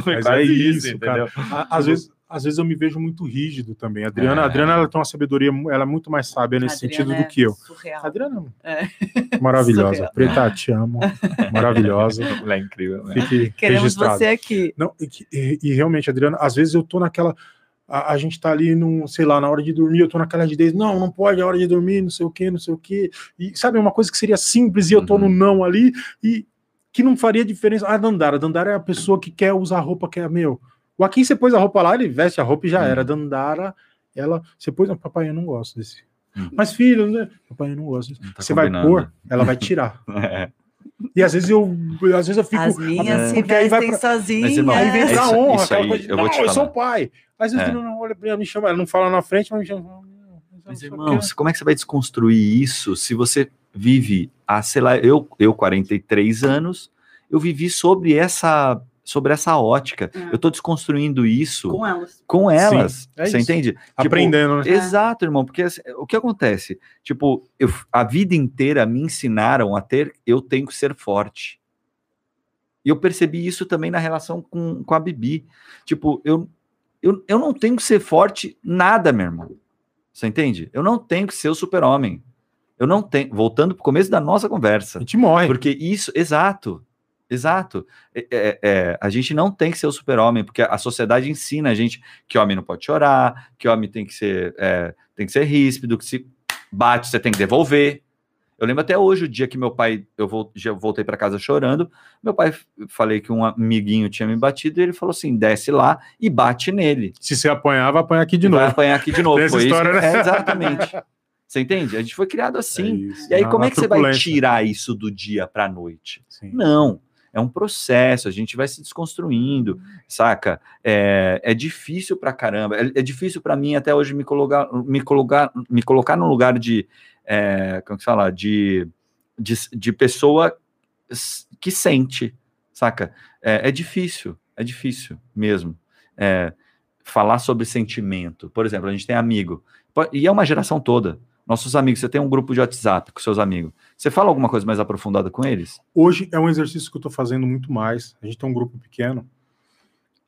Mas é isso, cara. entendeu? A- Às vezes, às vezes eu me vejo muito rígido também. A Adriana, É. a Adriana ela tem uma sabedoria, ela é muito mais sábia nesse sentido é do que eu. surreal. A Adriana É. é *laughs* maravilhosa. Surreal. Preta, te amo. *laughs* Maravilhosa. Ela é incrível. né? Fique *laughs* Queremos registrado. você aqui. Não, e, que- e- e realmente, Adriana, às vezes eu tô naquela. A, a gente tá ali, num, sei lá, na hora de dormir, eu tô naquela rigidez, não, não pode, é hora de dormir, não sei o quê, não sei o quê. E sabe, uma coisa que seria simples e eu tô Uhum. no não ali, e que não faria diferença. A Dandara, a Dandara é a pessoa que quer usar a roupa que é meu. O Aqui você pôs a roupa lá, ele veste a roupa e já Uhum. era. Dandara, ela. Você pôs, "Ah, papai, eu não gosto desse. Uhum. Mas filho, né? papai, eu não gosto desse. Não tá você vai combinando. pôr, ela vai tirar. *laughs* É. E às vezes eu, às vezes eu fico. As minhas É. se Porque aí vai vestem pra- sozinhas. Mas, irmão, Aí vem É isso- honra, isso aquela aí, coisa de, eu vou não, eu sou falar. pai. Às vezes É. ele não olha pra ela, me chama, ela não fala na frente, mas me chama. Mas, irmão, você- como é que você vai desconstruir isso se você vive há, sei lá, eu, eu 43 anos, eu vivi sobre essa, sobre essa ótica. É. Eu tô desconstruindo isso com, Com elas. elas. é você isso. entende? Tipo, Aprendendo, né? Exato, irmão, porque assim, o que acontece? Tipo, eu, a vida inteira me ensinaram a ter, eu tenho que ser forte. E eu percebi isso também na relação com, com a Bibi. Tipo, eu, eu, eu não tenho que ser forte nada, meu irmão. Você entende? Eu não tenho que ser o super-homem. Eu não tenho. Voltando para o começo da nossa A conversa. gente morre. Porque isso, exato, exato. É, é, é, a gente não tem que ser o super-homem, porque a sociedade ensina a gente que homem não pode chorar, que homem tem que ser, é, tem que ser ríspido, que se bate você tem que devolver. Eu lembro até hoje o dia que meu pai, eu voltei para casa chorando, meu pai, falei que um amiguinho tinha me batido, e ele falou assim, desce lá e bate nele. Se você apanhar, vai apanhar aqui de E vai novo. apanhar aqui de *laughs* novo. Essa isso história, que- né? é, exatamente. Você entende? A gente foi criado assim. isso, E aí, na- como na é que você vai tirar isso do dia para a noite? Sim. Não, é um processo, a gente vai se desconstruindo, saca? É, é difícil pra caramba, é, é difícil pra mim até hoje me colocar, me colocar, me colocar no lugar de, é, como que fala, de, de, de pessoa que sente, saca? É, é difícil, é difícil mesmo. É, falar sobre sentimento, por exemplo, a gente tem amigo, e é uma geração toda. Nossos amigos, você tem um grupo de WhatsApp com seus amigos. Você fala alguma coisa mais aprofundada com eles? Hoje é um exercício que eu tô fazendo muito mais. A gente tem um grupo pequeno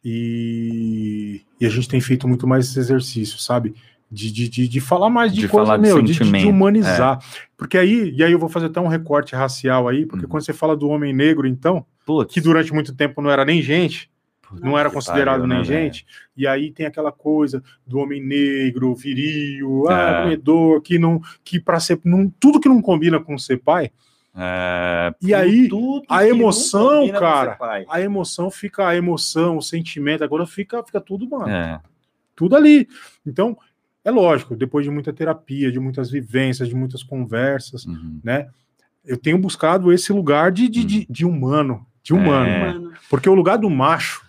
e, e a gente tem feito muito mais esse exercício, sabe? De, de, de, de falar mais de, De coisa, meu, de, de- sentimento, humanizar. Porque aí, e aí eu vou fazer até um recorte racial aí, porque Uhum. quando você fala do homem negro, então, Putz, que durante muito tempo não era nem gente, não era considerado pariu, nem né, gente. E aí tem aquela coisa do homem negro, viril, ah, É. comedor, que não, que para ser, não, tudo que não combina com ser pai, É, E aí, a emoção, cara. A emoção fica a emoção, o sentimento, agora fica, fica tudo, mano. É. Tudo ali. Então, é lógico, depois de muita terapia, de muitas vivências, de muitas conversas, Uhum. né? Eu tenho buscado esse lugar de, de, de, de humano, de humano. É. Mano. Porque o lugar do macho,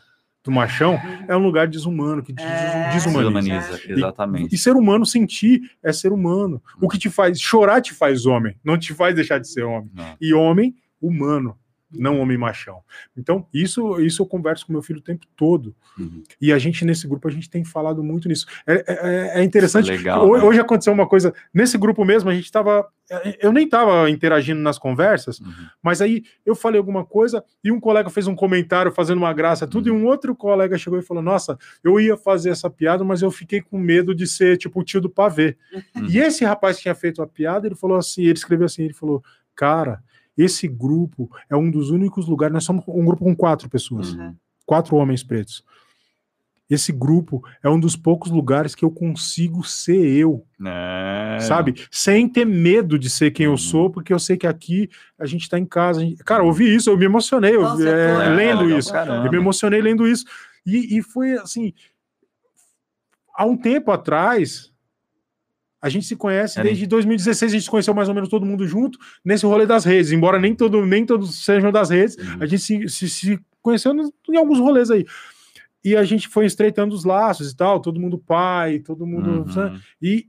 do machão, é um lugar desumano, que des- É. desumaniza. Desumaniza, exatamente. E ser humano sentir é ser humano. O que te faz chorar te faz homem, não te faz deixar de ser homem. Não. E homem humano, não homem machão. Então, isso isso eu converso com meu filho o tempo todo. Uhum. E a gente, nesse grupo, a gente tem falado muito nisso. É, é- é interessante. Isso é legal, Ho- né? Hoje aconteceu uma coisa. Nesse grupo mesmo, a gente estava. Eu nem estava interagindo nas conversas, Uhum. mas aí eu falei alguma coisa e um colega fez um comentário fazendo uma graça, tudo, Uhum. e um outro colega chegou e falou: Nossa, eu ia fazer essa piada, mas eu fiquei com medo de ser tipo o tio do pavê. Uhum. E esse rapaz que tinha feito a piada, ele falou assim: ele escreveu assim: ele falou, cara. Esse grupo é um dos únicos lugares. Nós somos um grupo com quatro pessoas Uhum. quatro homens pretos. Esse grupo é um dos poucos lugares que eu consigo ser eu, É. sabe? Sem ter medo de ser quem Uhum. eu sou, porque eu sei que aqui a gente tá em casa. gente- Cara, eu ouvi isso, eu me emocionei eu, é, É, lendo legal isso. caramba. Eu me emocionei lendo isso. E, e foi assim. Há um tempo atrás, a gente se conhece Era desde 2016, a gente se conheceu mais ou menos todo mundo junto nesse rolê das redes, embora nem, todo, nem todos sejam das redes, Uhum. a gente se, se, se conheceu em alguns rolês aí. E a gente foi estreitando os laços e tal, todo mundo pai, todo mundo. Uhum. E,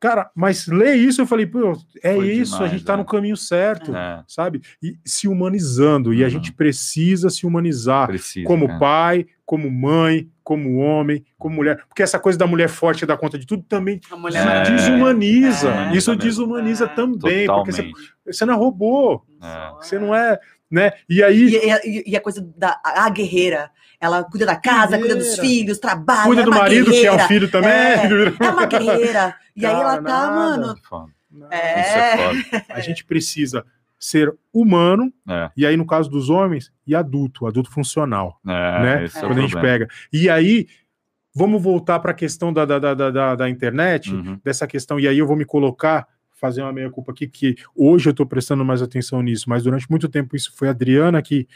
cara, mas ler isso, eu falei, pô, é Foi isso, demais, a gente tá né? no caminho certo, É, sabe? E se humanizando, e a Uhum. gente precisa se humanizar precisa. como cara. pai, como mãe, como homem, como mulher. Porque essa coisa da mulher forte dar conta de tudo também A mulher É, desumaniza. É. Isso mesmo. desumaniza É. também, porque você, Totalmente. você não é robô, É. você não é, né? E aí E, e- e a coisa da a guerreira. Ela cuida da casa, cuida dos Guerreira. filhos, trabalha. cuida é do marido, que é guerreira, o filho também. *laughs* É uma guerreira. E aí ela Cara, tá, nada. mano. Foda. É. Isso é foda. *laughs* A gente precisa ser humano, É, e aí no caso dos homens, e adulto, adulto funcional, é, né? é Quando a gente pega. E aí, vamos voltar para a questão da, da, da, da- da, da internet, Uhum. dessa questão, e aí eu vou me colocar, fazer uma meia-culpa aqui, que hoje eu estou prestando mais atenção nisso, mas durante muito tempo isso foi a Adriana que,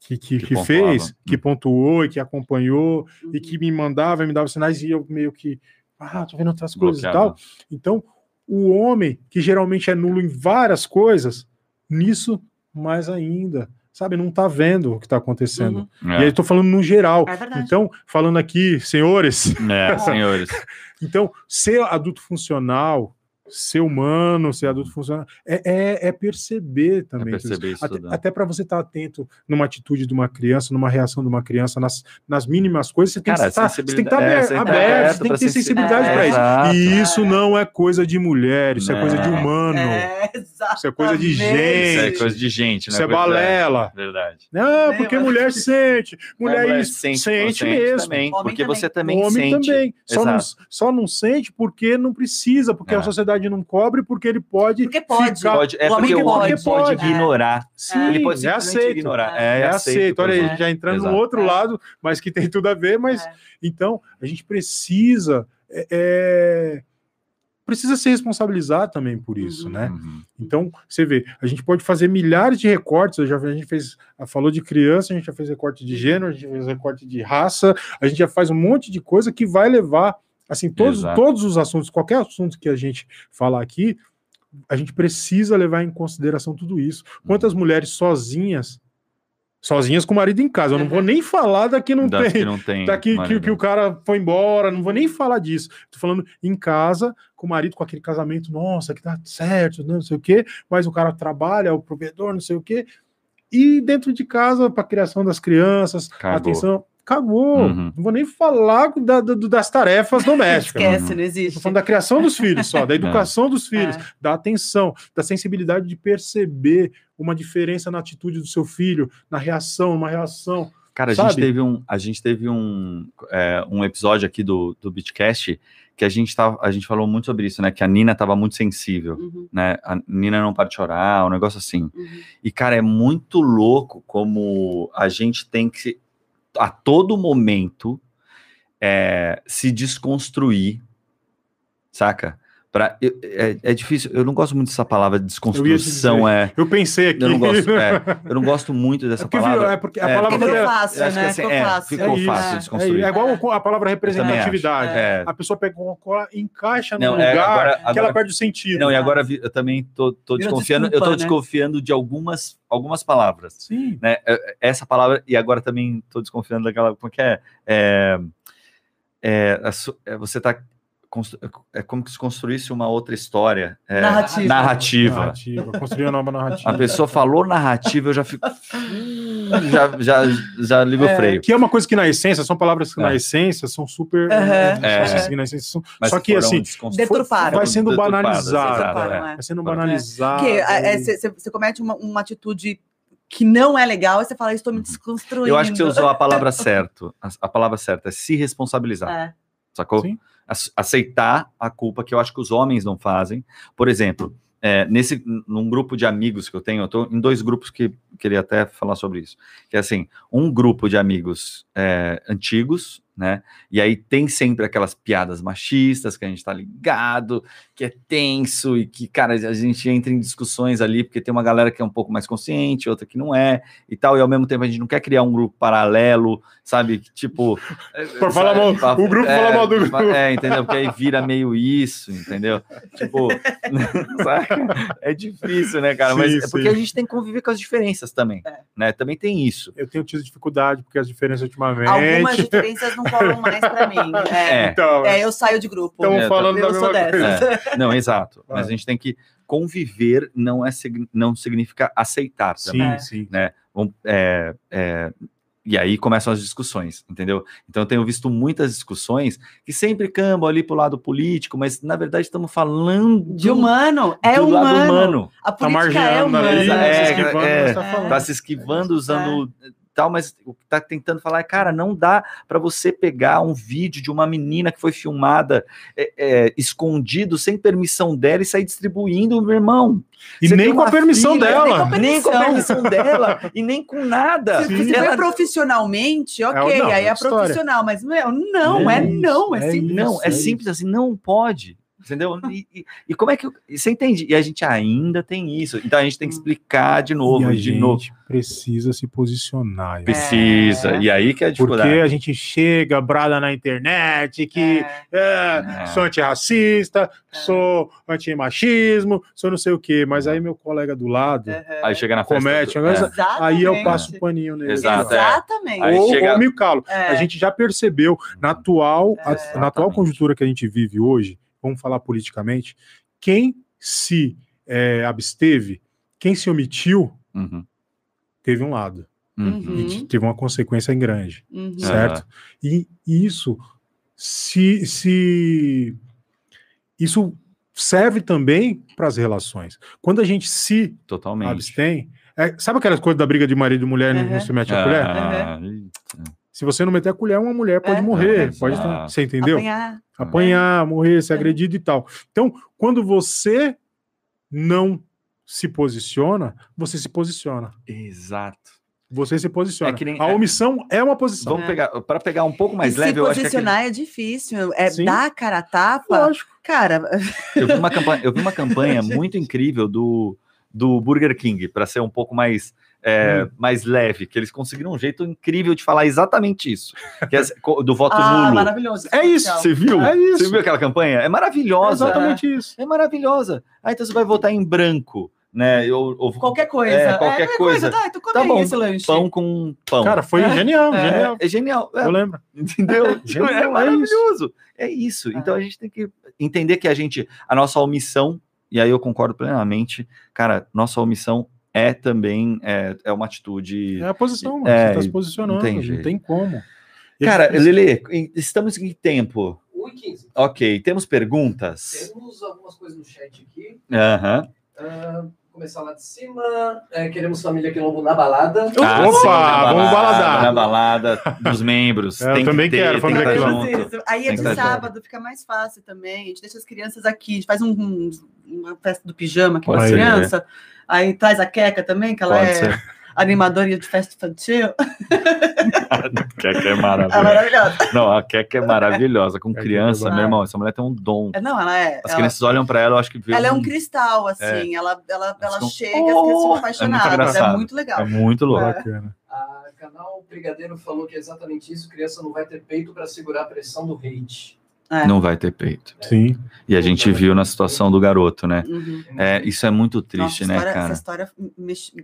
que, que, Que que fez, que Hum. pontuou e que acompanhou, Uhum. e que me mandava, me dava sinais, e eu meio que, ah, tô vendo outras coisas e tal. Então, o homem, que geralmente é nulo em várias coisas, nisso mais ainda. Sabe, não tá vendo o que tá acontecendo. Uhum. E aí É, eu tô falando no geral. É. Então, falando aqui, senhores, é, *laughs* senhores. então, ser adulto funcional, ser humano, ser adulto funcional, é, é, é perceber É também. isso. perceber isso Até, tudo. até para você estar atento numa atitude de uma criança, numa reação de uma criança, nas, nas mínimas coisas, você tem Cara, que estar, você tem que estar é, aberto, você tem que aberto, você tem que ter sensibilidade sensi- para isso. Exato. E isso não é coisa de mulher, isso é coisa de humano, É, isso é coisa de Isso gente, é coisa de gente, né? isso é balela. Verdade. Não, porque mulher *laughs* sente, mulher, mulher isso, sente, sente, mesmo. também, Homem porque também. você também o homem sente. também. Só não, só não sente porque não precisa, porque É. a sociedade não cobre, porque ele pode. Porque pode. ficar- Pode, é O homem porque o homem pode. pode, É. ignorar. Sim, Ele pode é aceito. ignorar. É. É, É aceito. Olha aí, já entrando Exato. no outro É. lado, mas que tem tudo a ver, mas É. então a gente precisa. é, é, precisa se responsabilizar também por isso, Uhum. né? Uhum. Então, você vê, a gente pode fazer milhares de recortes. Já, a gente fez, falou de criança, a gente já fez recorte de gênero, a gente fez recorte de raça, a gente já faz um monte de coisa que vai levar, assim, todos, Exato. todos os assuntos, qualquer assunto que a gente falar aqui, a gente precisa levar em consideração tudo isso. Quantas mulheres sozinhas, sozinhas com o marido em casa, eu não vou nem falar daqui não tem, que não tem. daqui que, que o cara foi embora, não vou nem falar disso. Tô falando em casa, com o marido, com aquele casamento, nossa, que tá certo, não sei o quê, mas o cara trabalha, é o provedor, não sei o quê. E dentro de casa, para a criação das crianças, Cagou. atenção, cagou. Uhum. Não vou nem falar da- da- das tarefas domésticas. *laughs* Esquece, Uhum. não existe. Tô falando da criação dos filhos só, da educação dos filhos, É. da atenção, da sensibilidade de perceber uma diferença na atitude do seu filho, na reação, uma reação. Cara, a Sabe? gente teve um, a gente teve um, é, um episódio aqui do, do Beatcast que a gente, tava, a gente falou muito sobre isso, né? Que a Nina tava muito sensível, Uhum, né? A Nina não para de chorar, um negócio assim. uhum. E, cara, é muito louco como a gente tem que, a todo momento, é, se desconstruir, saca? Pra, eu- é, é difícil, eu não gosto muito dessa palavra desconstrução. É, Eu pensei aqui. eu, não gosto, é, eu não gosto muito *laughs* dessa É porque, virou- palavra. é porque a É, palavra Ficou fácil, eu né? assim, Ficou é, fácil. ficou isso. fácil É, desconstruir. é igual a palavra representatividade. É. A pessoa pega uma cola, encaixa Não, num é, lugar agora- que ela agora- perde o sentido. Não, e agora vi- eu também tô, tô desconfiando, eu desculpa, tô né? desconfiando de algumas, algumas palavras. Sim. né? É, Essa palavra, e agora também tô desconfiando daquela. Como que é? É, é, é, você tá. É como se construísse uma outra história. é, Narrativa. narrativa. Narrativa. Construir uma nova narrativa. A pessoa falou narrativa, eu já fico. já, já, já ligo o É. freio. Que é uma coisa que na essência, são palavras que É. na essência são super. Aham. é, É. assim, na essência são- Mas só que assim, Deturparam. vai sendo é. É. vai sendo É. banalizado. Porque você comete uma, uma atitude que não é legal e você fala, estou me desconstruindo. Eu acho que você usou a palavra *laughs* certa. A, a palavra certa é se responsabilizar. É. sacou? Sim. Ace- Aceitar a culpa que eu acho que os homens não fazem. Por exemplo, é, nesse num grupo de amigos que eu tenho, eu tô em dois grupos que queria até falar sobre isso. Que é assim, um grupo de amigos é, antigos, né? E aí tem sempre aquelas piadas machistas que a gente tá ligado, que é tenso e que, cara, a gente entra em discussões ali, porque tem uma galera que é um pouco mais consciente, outra que não é, e tal, e ao mesmo tempo a gente não quer criar um grupo paralelo, sabe? Tipo. *laughs* Pra falar mal- sabe, o grupo é, fala mal do grupo. É, entendeu? Porque aí vira meio isso, entendeu? Tipo, *laughs* saca? É difícil, né, cara? Mas Sim, é porque sim. a gente tem que conviver com as diferenças também, né? Também tem isso. Eu tenho tido dificuldade, porque as diferenças ultimamente. Algumas diferenças não colam mais pra mim. *laughs* É, É. Então, é, eu saio de grupo. Estamos É, falando eu da sou mesma dessa. coisa. É, *laughs* não, exato. Mas a gente tem que conviver, não, é, não significa aceitar também. Sim, sim. Vamos- é, é, e aí começam as discussões, entendeu? Então eu tenho visto muitas discussões que sempre cambam ali pro lado político, mas na verdade estamos falando De humano. É do humano. lado humano. A Tá política é margeando humana. ali, É, se esquivando, é, tá tá se esquivando usando tal, mas o que tá tentando falar é, cara, não dá para você pegar um vídeo de uma menina que foi filmada é, é, escondido, sem permissão dela e sair distribuindo, meu irmão. E nem com a permissão filha, dela. Nem com a Permissão. dela e nem com nada. Se, se Ela- for profissionalmente, ok, não, aí é história. profissional, mas meu, não, É é isso, não, é, é simples. Não, é é simples assim, não pode. Entendeu? E, e- e como é que. eu- Você entende? E a gente ainda tem isso. Então a gente tem que explicar de novo, e a de gente novo. precisa se posicionar. Precisa. É. E aí que é a Porque dificuldade. a gente chega, brada na internet, que É. é, É. sou antirracista, sou antimachismo, sou não sei o quê. Mas aí meu colega do lado. Aí chega na festa. comete, é. Exatamente. aí eu passo o paninho nele. Exato, é. Exatamente. Aí Ou, chega- ou me calo. É. A gente já percebeu na atual, a- na atual conjuntura que a gente vive hoje, vamos falar politicamente, quem se é, absteve, quem se omitiu, Uhum, teve um lado. uhum. Uhum. E teve uma consequência grande, Uhum. É. certo? E isso se, se isso serve também para as relações. Quando a gente se Totalmente. abstém, é, sabe aquelas coisas da briga de marido e mulher não- Uhum. não se mete a colher? Ah, Se você não meter a colher, uma mulher pode É. morrer, Exato. pode estar, você entendeu? Apanhar. Apanhar, morrer, ser É. agredido e tal. Então, quando você não se posiciona, você se posiciona. Exato. Você se posiciona. É que nem- a é- omissão é uma posição. Vamos pegar, para pegar um pouco mais e leve, se eu acho que posicionar é difícil. É Sim. dar a cara a tapa. Lógico. Cara, eu vi uma *laughs* campanha, eu vi uma campanha muito incrível do, do Burger King, para ser um pouco mais, é, Hum. mais leve, que eles conseguiram um jeito incrível de falar exatamente isso. É do voto ah, nulo. maravilhoso. É isso, Legal. Você viu? É isso. Você viu aquela campanha? É É maravilhosa. exatamente isso. É maravilhosa. Ah, então você vai votar em branco, né? Ou, ou Qualquer coisa. É, qualquer coisa. Tá, então Tá bom. esse lanche. pão com pão. Cara, foi É. genial, é, genial. é genial. é, Eu lembro. entendeu? *laughs* Genial, é é maravilhoso. É isso. Então a gente tem que entender que a gente, a nossa omissão, e aí eu concordo plenamente, cara, nossa omissão é também é, é uma atitude. É a posição, mano. É, você tá se posicionando, não tem não tem como. Cara, em- estamos em que tempo? 1 e 15. Ok, temos perguntas? Temos algumas coisas no chat aqui. Aham. Ah, vou começar lá de cima. É, queremos família Quilombo na balada. Ah, Opa, sim, na vamos balada, baladar. Na balada dos membros. É, eu tem que também ter, quero tem família que estar Quilombo. Aí é Tem de que estar sábado, fica mais fácil também. A gente deixa as crianças aqui, a gente faz um, um- uma festa do pijama aqui com as crianças. Aí traz a Queca também, que ela Pode é ser. animadora de festa infantil. A Keke é É maravilhosa. maravilhosa. Não, a Keke é maravilhosa. Com é criança, meu irmão, essa mulher tem um dom. É, Não, ela é. As ela- crianças olham pra ela, eu acho que vê Ela é um cristal, assim. Ela, ela, ela ficam, chega, as crianças ficam "Oh!" apaixonadas. É engraçado. muito legal. É muito louco. Bacana. A canal Brigadeiro falou que é exatamente isso. Criança não vai ter peito para segurar a pressão do hate. É. Não vai ter peito. Sim. E a gente viu na situação do garoto, né? Uhum. É, isso é muito triste, Nossa, né, história- cara? Essa história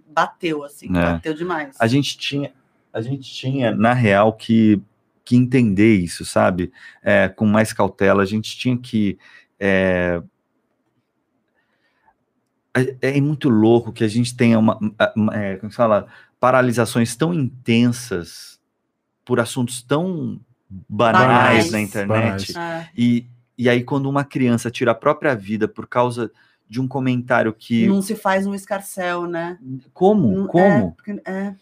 bateu, assim. É. Bateu demais. A gente tinha, a gente tinha, na real, que, que entender isso, sabe? É, com mais cautela. A gente tinha que. É, é é muito louco que a gente tenha uma, uma- é, como se fala, paralisações tão intensas por assuntos tão banais, Banais. na internet. Banais. É. E, e aí, quando uma criança tira a própria vida por causa de um comentário que. Não se faz um escarcel, né? Como? Não- Como? É, é.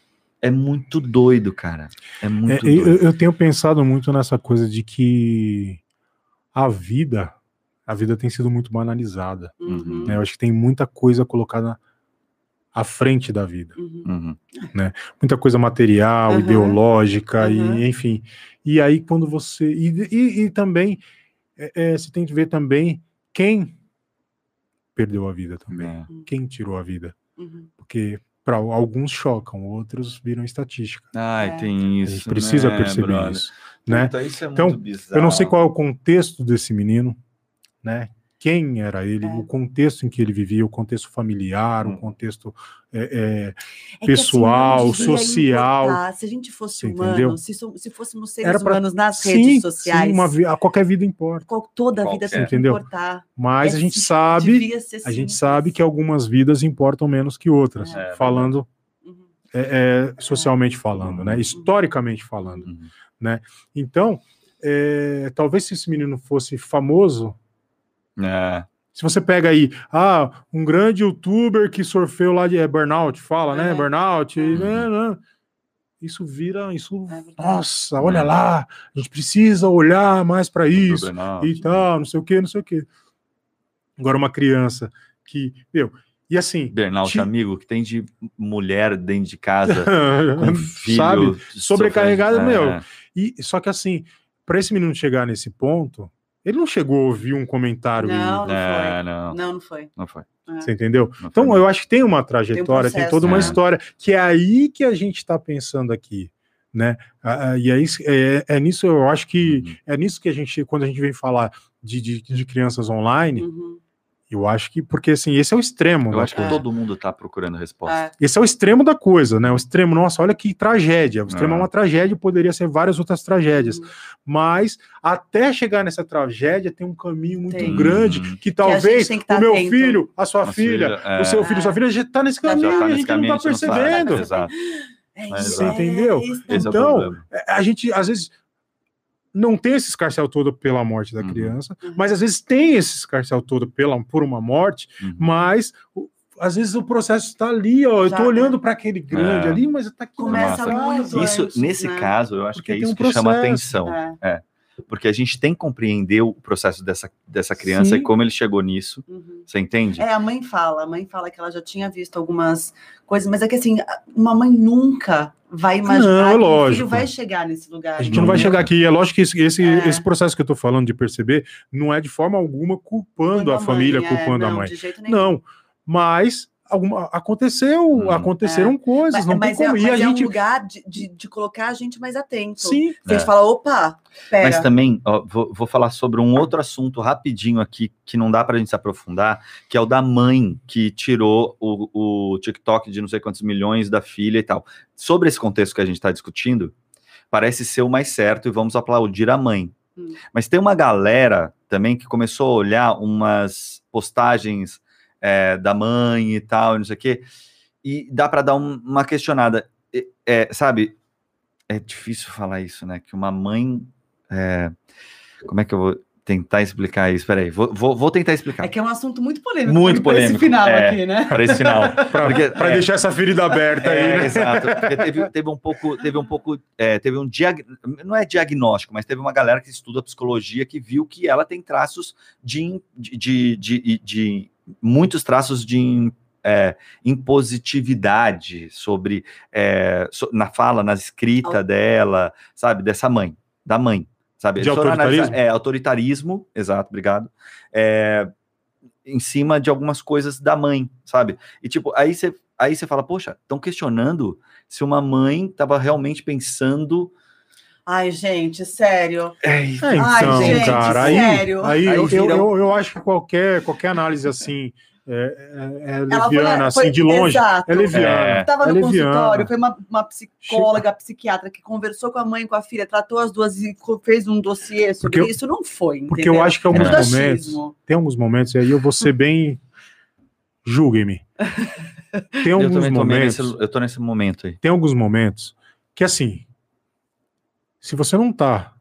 É muito doido, cara. É É, muito eu, doido. eu tenho pensado muito nessa coisa de que a vida, a vida tem sido muito banalizada. Uhum. né? Eu acho que tem muita coisa colocada à frente da vida. Uhum. Uhum. Muita coisa material, Aham. ideológica, e enfim. E aí, quando você. E, e- e também, é, é, você tem que ver também quem perdeu a vida também. É. Quem tirou a vida. Uhum. Porque para alguns chocam, outros viram estatística. Ai, É. tem A isso. gente precisa né, perceber brother? isso. Né? Puta, isso é Então, muito bizarro. Eu não sei qual é o contexto desse menino, né? Quem era ele, É. o contexto em que ele vivia, o contexto familiar, Hum. o contexto é, é, É que, assim, Pessoal, devia social. importar. Se a gente fosse humano, entendeu? se, se fôssemos seres Era pra- humanos nas sim, redes sociais, sim, uma qualquer vida importa. qual- toda a vida tem que Entendeu? importar. Mas É a gente assim, sabe, a gente sabe que algumas vidas importam menos que outras, É, falando Uhum. é, é, socialmente falando, né? Uhum. Historicamente falando. Uhum. Então, é, talvez se esse menino fosse famoso, É. Se você pega aí, ah, um grande youtuber que surfeu lá de é, burnout, fala, né? É. Burnout, Uhum. né, né. isso vira, isso, É nossa, olha lá, a gente precisa olhar mais para isso Burnout. e tal, não sei o que, não sei o que. Agora uma criança que, meu, e assim, Burnout, Ti- amigo, que tem de mulher dentro de casa, *laughs* com filho. sabe? Sobrecarregada, sofrendo- meu. É. E só que assim, para esse menino chegar nesse ponto, ele não chegou a ouvir um comentário, Não, não É, foi. não, Não, não foi. não foi. É. você entendeu? não Então, foi. eu acho que tem uma trajetória, tem, processo, toda uma né? história, que é aí que a gente está pensando aqui, né? Ah, E é, isso- é, é nisso, eu acho que Uhum. é nisso que a gente, quando a gente vem falar de, de, de crianças online, Uhum. Eu acho que, porque assim, esse é o extremo, Eu acho que É. todo mundo tá procurando resposta. É. Esse é o extremo da coisa, né? O extremo, nossa, olha que tragédia. O extremo é, É. uma tragédia, poderia ser várias outras tragédias. Uhum. Mas até chegar nessa tragédia tem um caminho muito Tem. grande Uhum. que a talvez que tá o meu atento. filho, a sua Nossa, filha, é. o seu filho, sua filha já está nesse caminho Já tá e a nesse gente não caminho, está a gente não sabe. percebendo. Exato. É Mas, Você entendeu? é Então. A gente, às vezes, não tem esse escarcel todo pela morte da Uhum. criança, Uhum. mas às vezes tem esse escarcel todo pela, por uma morte, Uhum. mas o- às vezes o processo está ali, ó. Eu Já, tô né? olhando para aquele grande É. ali, mas tá aqui Começa muito. Isso, antes, nesse né? caso, eu acho Porque que é isso um que chama processo. atenção. É. Porque a gente tem que compreender o processo dessa, dessa criança Sim. e como ele chegou nisso. Uhum. Você entende? É, a mãe fala, a mãe fala que ela já tinha visto algumas coisas, mas é que assim, uma mãe nunca vai imaginar Não, que o lógico. filho vai chegar nesse lugar. A gente não vai Nunca. chegar aqui. É lógico que esse, esse, É. esse processo que eu tô falando de perceber não é de forma alguma culpando a, mãe, família, é, culpando a não, mãe. De jeito nenhum. Não, mas alguma, aconteceu, Hum. aconteceram coisas, Mas, não tem mas é, como. e mas a é gente. um lugar de, de, de colocar a gente mais atento. Sim, A gente É. fala, opa, pera. Mas também, ó, vou, vou falar sobre um outro assunto rapidinho aqui, que não dá pra gente se aprofundar, que é o da mãe que tirou o, o TikTok de não sei quantos milhões da filha e tal. Sobre esse contexto que a gente está discutindo, parece ser o mais certo e vamos aplaudir a mãe. Hum. Mas tem uma galera também que começou a olhar umas postagens é, da mãe e tal, e não sei o quê, e dá para dar um- uma questionada. É, sabe, é difícil falar isso, né? Que uma mãe. é, como é que eu vou tentar explicar isso? Peraí, vou, vou, vou tentar explicar. É que é um assunto muito polêmico. Muito pra esse polêmico, final é. aqui, né? Para esse final. *laughs* para é. deixar essa ferida aberta aí, É, né? exato. Porque teve, teve um pouco, teve um pouco, é, teve um diag... não é diagnóstico, mas teve uma galera que estuda psicologia que viu que ela tem traços de, de, de, de- de- muitos traços de é, impositividade sobre é, so- na fala, na escrita dela, sabe, dessa mãe, da mãe, sabe? De autoritarismo? É, autoritarismo, exato, obrigado. É, em cima de algumas coisas da mãe, sabe? E tipo, aí você aí você fala, poxa, estão questionando se uma mãe estava realmente pensando. Ai, gente, sério. É, então, Ai, gente, cara, aí, sério. aí, Aí eu, eu, eu, eu acho que qualquer, qualquer análise assim é, é- é Ela foi- leviana, foi- assim, de longe, exato. é leviana. É. Tava é no leviana. consultório, foi uma, uma psicóloga, psiquiatra que conversou com a mãe e com a filha, tratou as duas e fez um dossiê sobre Porque eu- isso. Não foi. Porque entendeu? eu acho que É alguns momentos, tem alguns momentos, e aí eu vou ser *laughs* bem. Julguem-me. Tem Eu alguns meio momentos. nesse, eu tô nesse momento aí. tem alguns momentos que assim, se você não tá,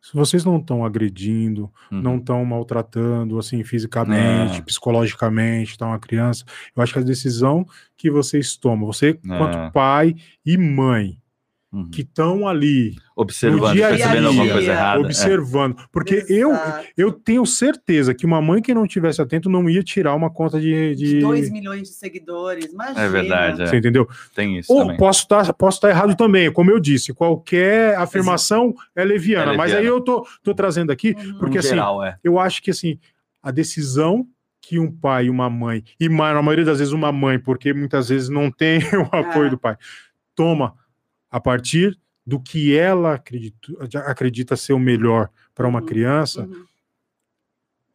se vocês não estão agredindo, Uhum. não estão maltratando assim fisicamente, É. psicologicamente, tá uma criança, eu acho que a decisão que vocês tomam, você quanto pai e mãe Uhum. que estão ali Observando, dia percebendo dia, alguma coisa errada. é. observando, porque eu Exato. eu tenho certeza que uma mãe que não tivesse atento não ia tirar uma conta de, De de 2 milhões de seguidores, imagina. É verdade, é. você entendeu? Tem isso Ou também. posso estar posso estar errado também, como eu disse, qualquer afirmação é leviana, É mas aí leviana. eu tô, tô trazendo aqui, Uhum. porque no assim, geral, é. eu acho que assim, a decisão que um pai e uma mãe, e na maioria das vezes uma mãe, porque muitas vezes não tem *laughs* o apoio É. do pai, toma a partir do que ela acredita, acredita ser o melhor para uma Uhum. criança, Uhum.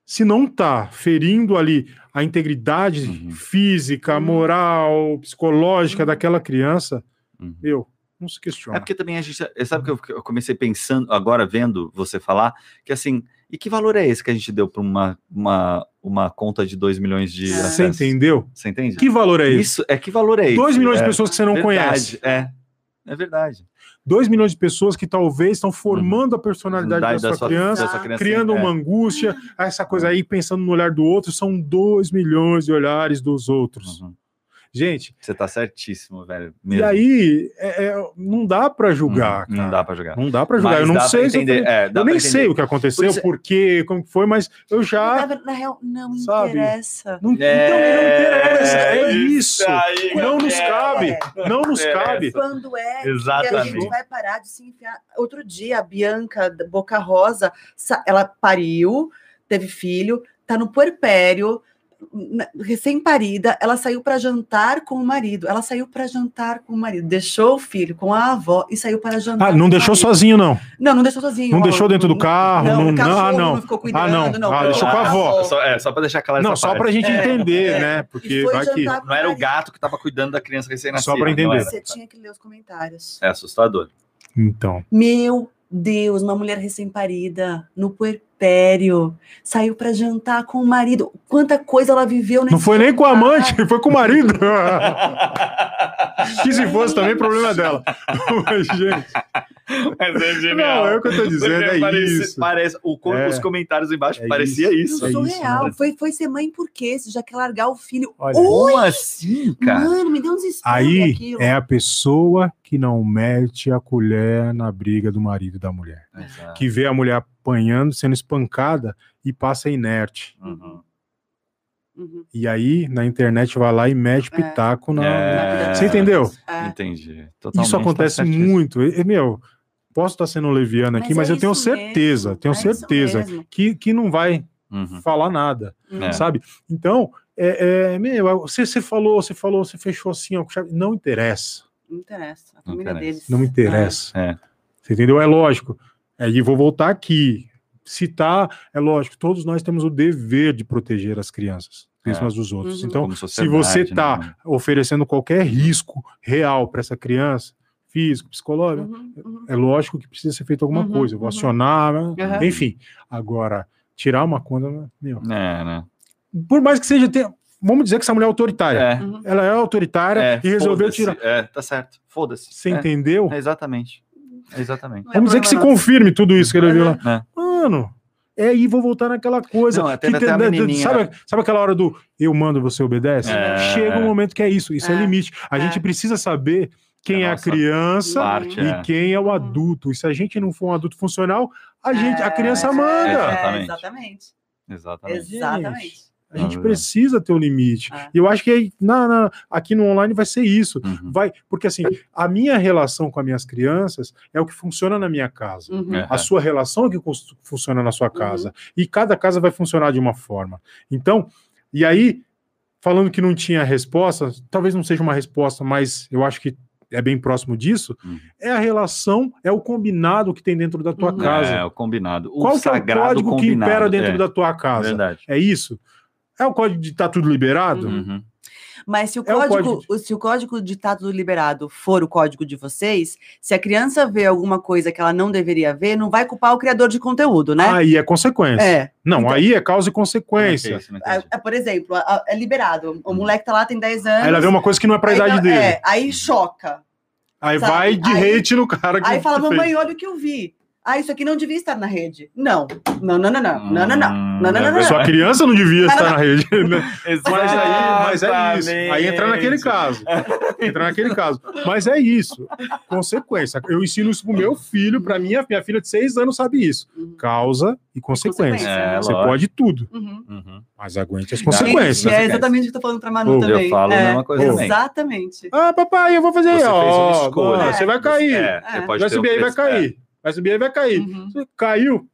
se não tá ferindo ali a integridade Uhum. física, Uhum. moral, psicológica Uhum. daquela criança, Uhum. meu, não se É questiona. porque também a gente. Sabe que eu, que eu comecei pensando, agora vendo você falar, que assim, e que valor é esse que a gente deu para uma, uma, uma conta de 2 milhões de É. Você entendeu? Você entende? Que valor é esse? Isso, é que valor é esse? 2 milhões é, de pessoas que você não verdade, conhece. É, é verdade. 2 milhões de pessoas que talvez estão formando a personalidade da, Personalidade sua criança, da sua criança, criando é. uma angústia, essa coisa aí, pensando no olhar do outro, são 2 milhões de olhares dos outros. Uhum. Gente, Você tá certíssimo, velho. e mesmo. aí, é- é, não dá pra julgar, cara. Não dá pra jogar. Não dá pra julgar. Mas eu não sei se eu é, Eu nem sei o que aconteceu, Por isso- por quê, como que foi, mas eu já. Na, na real, não Sabe? interessa. Não, então, não interessa, é isso. aí, Não nos cabe, não nos interessa. cabe. Quando é que a Exatamente. gente vai parar de se enfiar? Outro dia, a Bianca da Boca Rosa, sa- ela pariu, teve filho, tá no puerpério, recém-parida, ela saiu para jantar com o marido. Ela saiu para jantar com o marido, deixou o filho com a avó e saiu para jantar. Ah, não deixou marido. sozinho, não. Não, não deixou sozinho. Não ó, deixou dentro do carro, Não, não- o não, ah, não. não ficou Ah, cuidando. não. não, Ah, deixou a com a avó. Só, é, só pra deixar claro Não, só parte. pra gente É, entender, é. né? Porque vai que. Não era o gato que tava cuidando da criança recém-nascida. Só pra não entender. Você tinha que ler os comentários. É assustador. Então. Meu Deus, uma mulher recém-parida no puerpério, saiu para jantar com o marido. Quanta coisa ela viveu nesse Não foi nem com a jantar. amante, foi com o marido. *laughs* que se fosse também, problema dela. Mas, gente, Mas é não, é o que eu tô dizendo, é parece, isso. Parece, o, É. os comentários embaixo É parecia isso. isso. É Surreal. isso, foi, foi ser mãe por quê? Você já quer largar o filho. Olha, Como assim, cara? mano, me deu um desespero Aí aquilo. é a pessoa que não mete a colher na briga do marido e da mulher. Exato. Que vê a mulher apanhando, sendo espancada e passa inerte. Uhum. Uhum. E aí, na internet, vai lá e mete É. pitaco na. É. Você entendeu? É. Entendi. Totalmente, Isso acontece tá muito. E, meu, posso estar sendo leviano aqui, mas, é eu tenho certeza, mesmo, tenho é certeza que, que não vai Uhum. falar nada, Uhum. É. sabe? Então, é, é, meu, você, você falou, você falou, você fechou assim, ó, não interessa, Não interessa. A Não família interessa. deles. não interessa. É. Você entendeu? É lógico. Aí vou voltar aqui. Citar, é lógico, todos nós temos o dever de proteger as crianças, É. umas dos outros. Uhum. Então, se você né, está mano? oferecendo qualquer risco real para essa criança, físico, psicológico, Uhum, uhum. é lógico que precisa ser feita alguma Uhum, coisa. Eu vou uhum. acionar, né? Uhum. enfim. Agora, tirar uma conta, meu. É, né? Por mais que seja, vamos dizer que essa mulher é autoritária. É. Uhum. Ela é autoritária é, e resolveu tirar. É, tá certo. Foda-se. Você é, entendeu? é, exatamente. Exatamente. Não é Vamos dizer que se nosso. confirme tudo isso que ele viu lá. É. Mano, é aí, vou voltar naquela coisa. Não, até- que até sabe, sabe aquela hora do eu mando, você obedece? É. Chega um momento que é isso. Isso é, É. limite. A É. gente precisa saber quem É é a criança parte, e é. quem é o Uhum. adulto. E se a gente não for um adulto funcional, a gente, a criança É, manda. Exatamente. Exatamente. Exatamente. A gente Ah, precisa ter um limite. É. E eu acho que aí, na, na- aqui no online vai ser isso. Uhum. Vai, porque assim, a minha relação com as minhas crianças é o que funciona na minha casa. Uhum. É. A sua relação é o que funciona na sua casa. E cada casa vai funcionar de uma forma. Então, e aí, falando que não tinha resposta, talvez não seja uma resposta, mas eu acho que é bem próximo disso, Uhum. é a relação, é o combinado que tem dentro da tua Uhum. casa. É, o combinado. O Qual que é o sagrado código que combinado. impera dentro é, da tua casa? Verdade. É isso? É o código de tá tudo liberado? Uhum. Uhum. Mas se o, É o código, código o- se o código de tá tudo liberado for o código de vocês, se a criança vê alguma coisa que ela não deveria ver, não vai culpar o criador de conteúdo, né? Aí é consequência. é. Não, Então- aí é causa e Como é é consequência. isso? Não É, entendi. é, por exemplo, é liberado. O moleque tá lá, tem 10 anos. Aí ela vê uma coisa que não é pra idade dá- dele. É, aí choca. Aí sabe? vai de Aí- hate no cara que Aí fala, mamãe, olha o que eu vi. Ah, isso aqui não devia estar na rede. Não. Não, não, não, não. Não, não, não. Não, não, não, não. Sua criança não devia estar na rede. *laughs* né? Mas aí, mas é Exatamente. isso. Aí entra naquele caso. Entra naquele caso. Mas é isso. Consequência. Eu ensino isso pro meu filho, pra minha, minha filha de seis anos sabe isso. Causa e consequência. É, Você lógico. pode tudo, Uhum. Uhum. mas aguente as consequências. É exatamente o que eu tô falando pra Manu eu também. falo a é, mesma coisa também. Exatamente. Ah, papai, eu vou fazer. Você fez uma ó, escolha. ó, você vai cair. É, você É. pode vai ter subir aí, vai é. cair. Vai subir vai cair. Uhum. Caiu,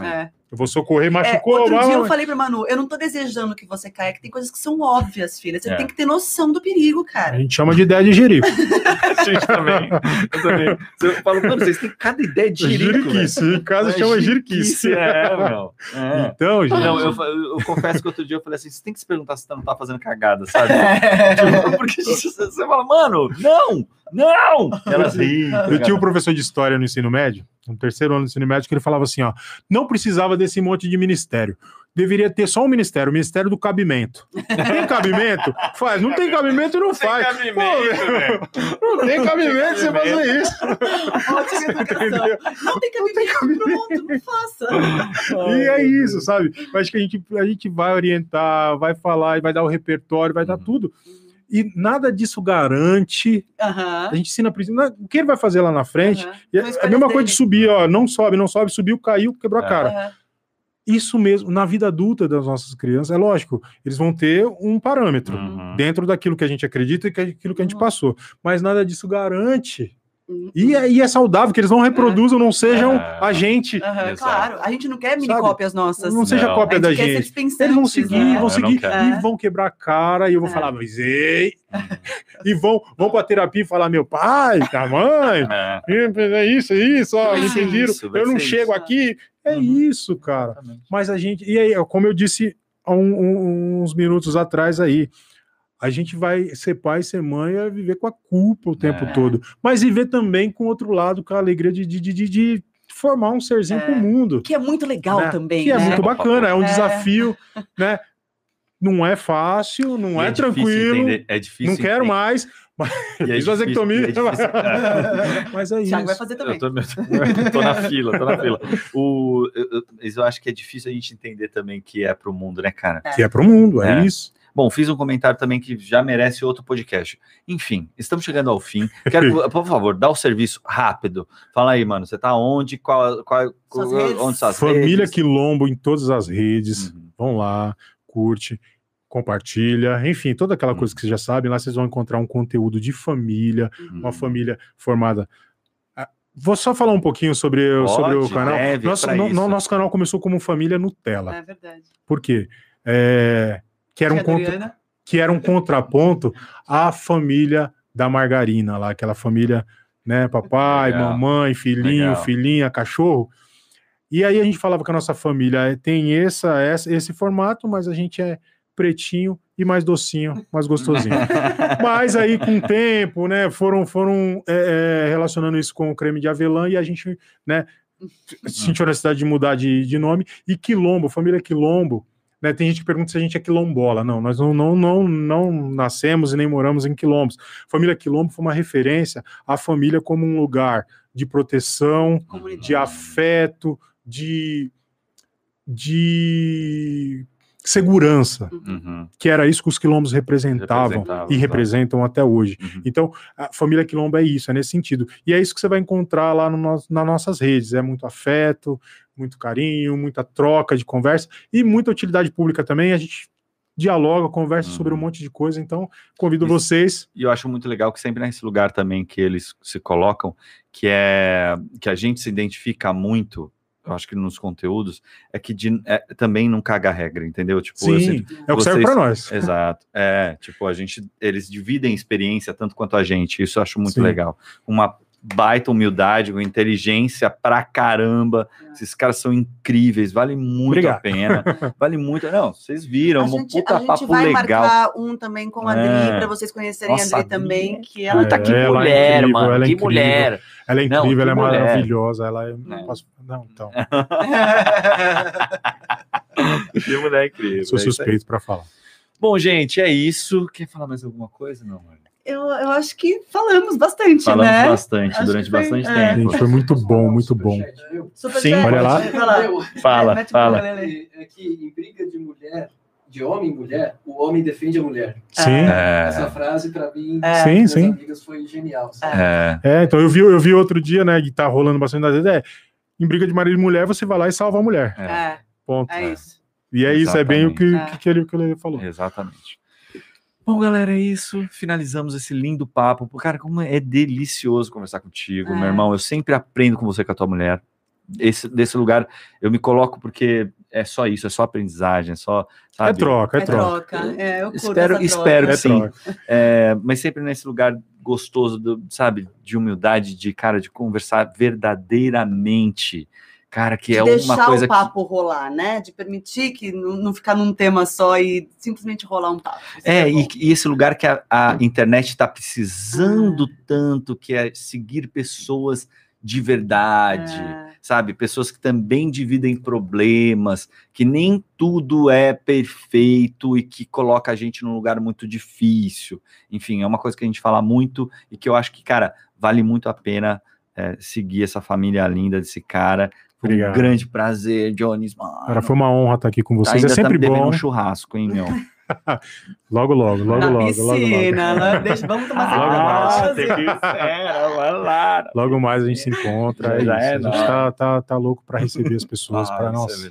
É. eu vou socorrer, É, machucou. outro dia eu falei pra Manu, eu não tô desejando que você caia, que tem coisas que são óbvias, filha. Você É. tem que ter noção do perigo, A cara. gente chama de ideia de jerico. *laughs* A gente também. Eu também. Eu falo, mano, vocês têm cada ideia de jirico, velho. Jiriquice. Em casa É chama jiriquice. É, meu. É. Então, gente. Não, eu, eu confesso que outro dia eu falei assim: você tem que se perguntar se você não tá fazendo cagada, sabe? *laughs* Tipo, Porque *laughs* você você fala, mano, não, não! Elas riem. tá Eu tinha um professor de história no ensino médio, no terceiro ano do ensino médio, que ele falava assim: ó, não precisava desse monte de ministério. Deveria ter só um ministério, o Ministério do Cabimento. Tem cabimento? Faz. Não tem cabimento, não faz. cabimento, Pô, velho. *laughs* Não tem cabimento você fazer isso. Não tem cabimento, pronto, não faça. E é isso, sabe? Eu acho que a gente, a gente vai orientar, vai falar, e vai dar o repertório, vai dar Uhum. E nada disso garante. Aham. A gente ensina pri- não é- o que ele vai fazer lá na frente. E é a mesma coisa de dele. subir, ó, não sobe, não sobe, subiu, caiu, quebrou a É. cara. Isso mesmo, na vida adulta das nossas crianças, é lógico, eles vão ter um parâmetro Uhum. dentro daquilo que a gente acredita e que- aquilo que a gente Uhum. passou. Mas nada disso garante. Uhum. E é, e é saudável que eles não reproduzam, não sejam É. a gente. Exato. claro, a gente não quer mini Sabe? cópias nossas. Não seja Não. cópia a da gente quer gente. ser pensantes, Eles vão seguir, né? vão seguir e vão quebrar a cara e eu vou É. falar, mas ei! e vão, vão pra terapia e falar, meu pai, tá mãe, É, é isso, é isso, ó, vai eu não chego isso. aqui. É Uhum. isso, cara. exatamente. Mas a gente, e aí, como eu disse há um- um- uns minutos atrás aí, a gente vai ser pai, ser mãe, é viver com a culpa o tempo É. todo. Mas viver também com o outro lado, com a alegria de, de, de, de- formar um serzinho É. com o mundo. Que é muito legal né? também, Que é né? muito bacana, é um É. desafio, né? Não é fácil, não E é, difícil tranquilo, entender, É difícil. não quero entender. mais, E é fiz difícil- vasectomia. e é difícil- é. *laughs* mas é isso. Thiago vai fazer também. Eu tô, tô na fila, tô na fila. O, eu, eu- mas eu acho que é difícil a gente entender também que é pro mundo, né, cara? Que é pro mundo, é, É. isso. Bom, fiz um comentário também que já merece outro podcast. Enfim, estamos chegando ao fim. Quero, por favor, dá o serviço rápido. Fala aí, mano, você tá onde? Qual, qual, Suas redes. onde suas Família redes? Quilombo em todas as redes. Uhum. vão lá, curte, compartilha, enfim, toda aquela coisa que vocês já sabem. Lá vocês vão encontrar um conteúdo de família, uma Uhum. família formada. Ah, Vou só falar um pouquinho sobre, sobre o Pode, canal. Nosso, no- nosso canal começou como Família Nutella. É verdade. Por quê? É, que, era um contra, que era um contraponto à família da margarina lá, aquela família, né, papai, Legal. mamãe, filhinho, Legal. filhinha, cachorro. E aí a gente falava que a nossa família tem essa, essa- esse formato, mas a gente é pretinho e mais docinho, mais gostosinho. *laughs* mas aí com o tempo, né, foram, foram é, é, relacionando isso com o creme de avelã e a gente, né, sentiu a necessidade de mudar de, de nome. E Quilombo, família Quilombo, né, tem gente que pergunta se a gente é quilombola. Não, nós não, não, não, não nascemos e nem moramos em quilombos. Família Quilombo foi uma referência à família como um lugar de proteção, comunidade. de afeto, de, de segurança, Uhum. que era isso que os quilombos representavam Representavam, e tá. representam até hoje. Uhum. Então, a família quilombo é isso, é nesse sentido. E é isso que você vai encontrar lá no nas nossas redes. É muito afeto, muito carinho, muita troca de conversa e muita utilidade pública também. A gente dialoga, conversa Uhum. sobre um monte de coisa. Então, convido Isso. vocês. E eu acho muito legal que sempre nesse lugar também que eles se colocam, que é que a gente se identifica muito, eu acho que nos conteúdos, é que de- é, também não caga a regra, entendeu? Tipo, Sim, é o que serve vocês- para nós. *laughs* Exato. É, tipo, a gente, eles dividem experiência tanto quanto a gente. Isso eu acho muito Sim. legal. Uma baita humildade, com inteligência pra caramba. Esses caras são incríveis, vale muito Obrigado. a pena. *laughs* Vale muito. Não, vocês viram, A um gente, puta a gente papo vai legal. marcar um também com a Adri, É. para vocês conhecerem Nossa, a Adri também, que ela Puta, É, que ela é mulher, incrível, mano. ela é que incrível. mulher. Ela é Não, incrível, que ela é mulher. maravilhosa. Ela é. Não. posso- Não, então. *laughs* que mulher incrível. Sou é suspeito para falar. Bom, gente, é isso. Quer falar mais alguma coisa? Não, mano. Eu, eu acho que falamos bastante, Falamos né? bastante Acho durante foi- bastante é. tempo. Gente, foi muito bom, muito bom. Super Sim, chat, olha lá. Fala, Mete fala. É que em briga de mulher, de homem e mulher, o homem defende a mulher. Sim. Essa É, frase, pra mim, É. Sim, sim. amigas, foi genial. é, É, então eu vi, eu vi outro dia, né, que tá rolando bastante das vezes, é, em briga de marido e mulher, você vai lá e salva a mulher. é, É, Ponto. é isso. E é isso, é bem o que, Exatamente. que, que ele, que ele falou. exatamente. Bom, galera, é isso. Finalizamos esse lindo papo. Cara, como é delicioso conversar contigo, É. meu irmão. Eu sempre aprendo com você e com a tua mulher. Esse, desse lugar eu me coloco porque é só isso, é só aprendizagem, é só. Sabe? É troca, é, É troca. troca. É, eu curto Espero- essa espero troca. É Sim. troca. É, mas sempre nesse lugar gostoso, do, sabe, de humildade, de cara, de conversar verdadeiramente. Cara, que de é deixar uma coisa o papo rolar, né? De permitir que não, não ficar num tema só e simplesmente rolar um papo. Que. É, bom. e, e esse lugar que a, a internet está precisando tanto, que é seguir pessoas de verdade. É. sabe? Pessoas que também dividem problemas, que nem tudo é perfeito e que coloca a gente num lugar muito difícil. Enfim, é uma coisa que a gente fala muito e que eu acho que, cara, vale muito a pena é, seguir essa família linda desse cara. Foi um Obrigado. grande prazer, Jones. Mano. Cara, foi uma honra estar aqui com vocês. Ainda é sempre tá bom. um churrasco, hein, meu? *laughs* Logo, logo, logo, Na logo, logo, piscina, logo. lá, deixa, vamos tomar Logo cerveja. mais, lá. Logo mais a gente se encontra. Já é é isso. a gente tá, tá, tá louco para receber as pessoas, Ah, para é. Nossa, é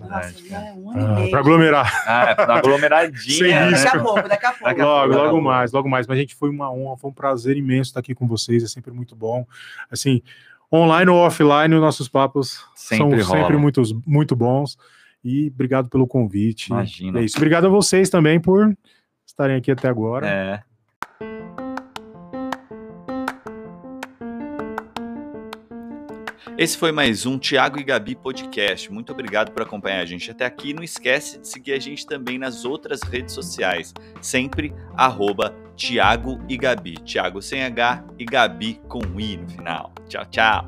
Ah, para aglomerar. Ah, é aglomeradinha. Sem né? Daqui a pouco, daqui a pouco. Daqui a Logo, pouco, logo logo. mais, logo mais. Mas, gente, foi uma honra, foi um prazer imenso estar aqui com vocês. É sempre muito bom. Assim, online ou offline, os nossos papos Sempre são sempre rola. muito, muito bons. E obrigado pelo convite. Imagina. É isso. Obrigado a vocês também por estarem aqui até agora. É. Esse foi mais um Tiago e Gabi podcast. Muito obrigado por acompanhar a gente até aqui. Não esquece de seguir a gente também nas outras redes sociais. Sempre arroba Tiago e Gabi. Tiago sem H e Gabi com I no final. Tchau, tchau.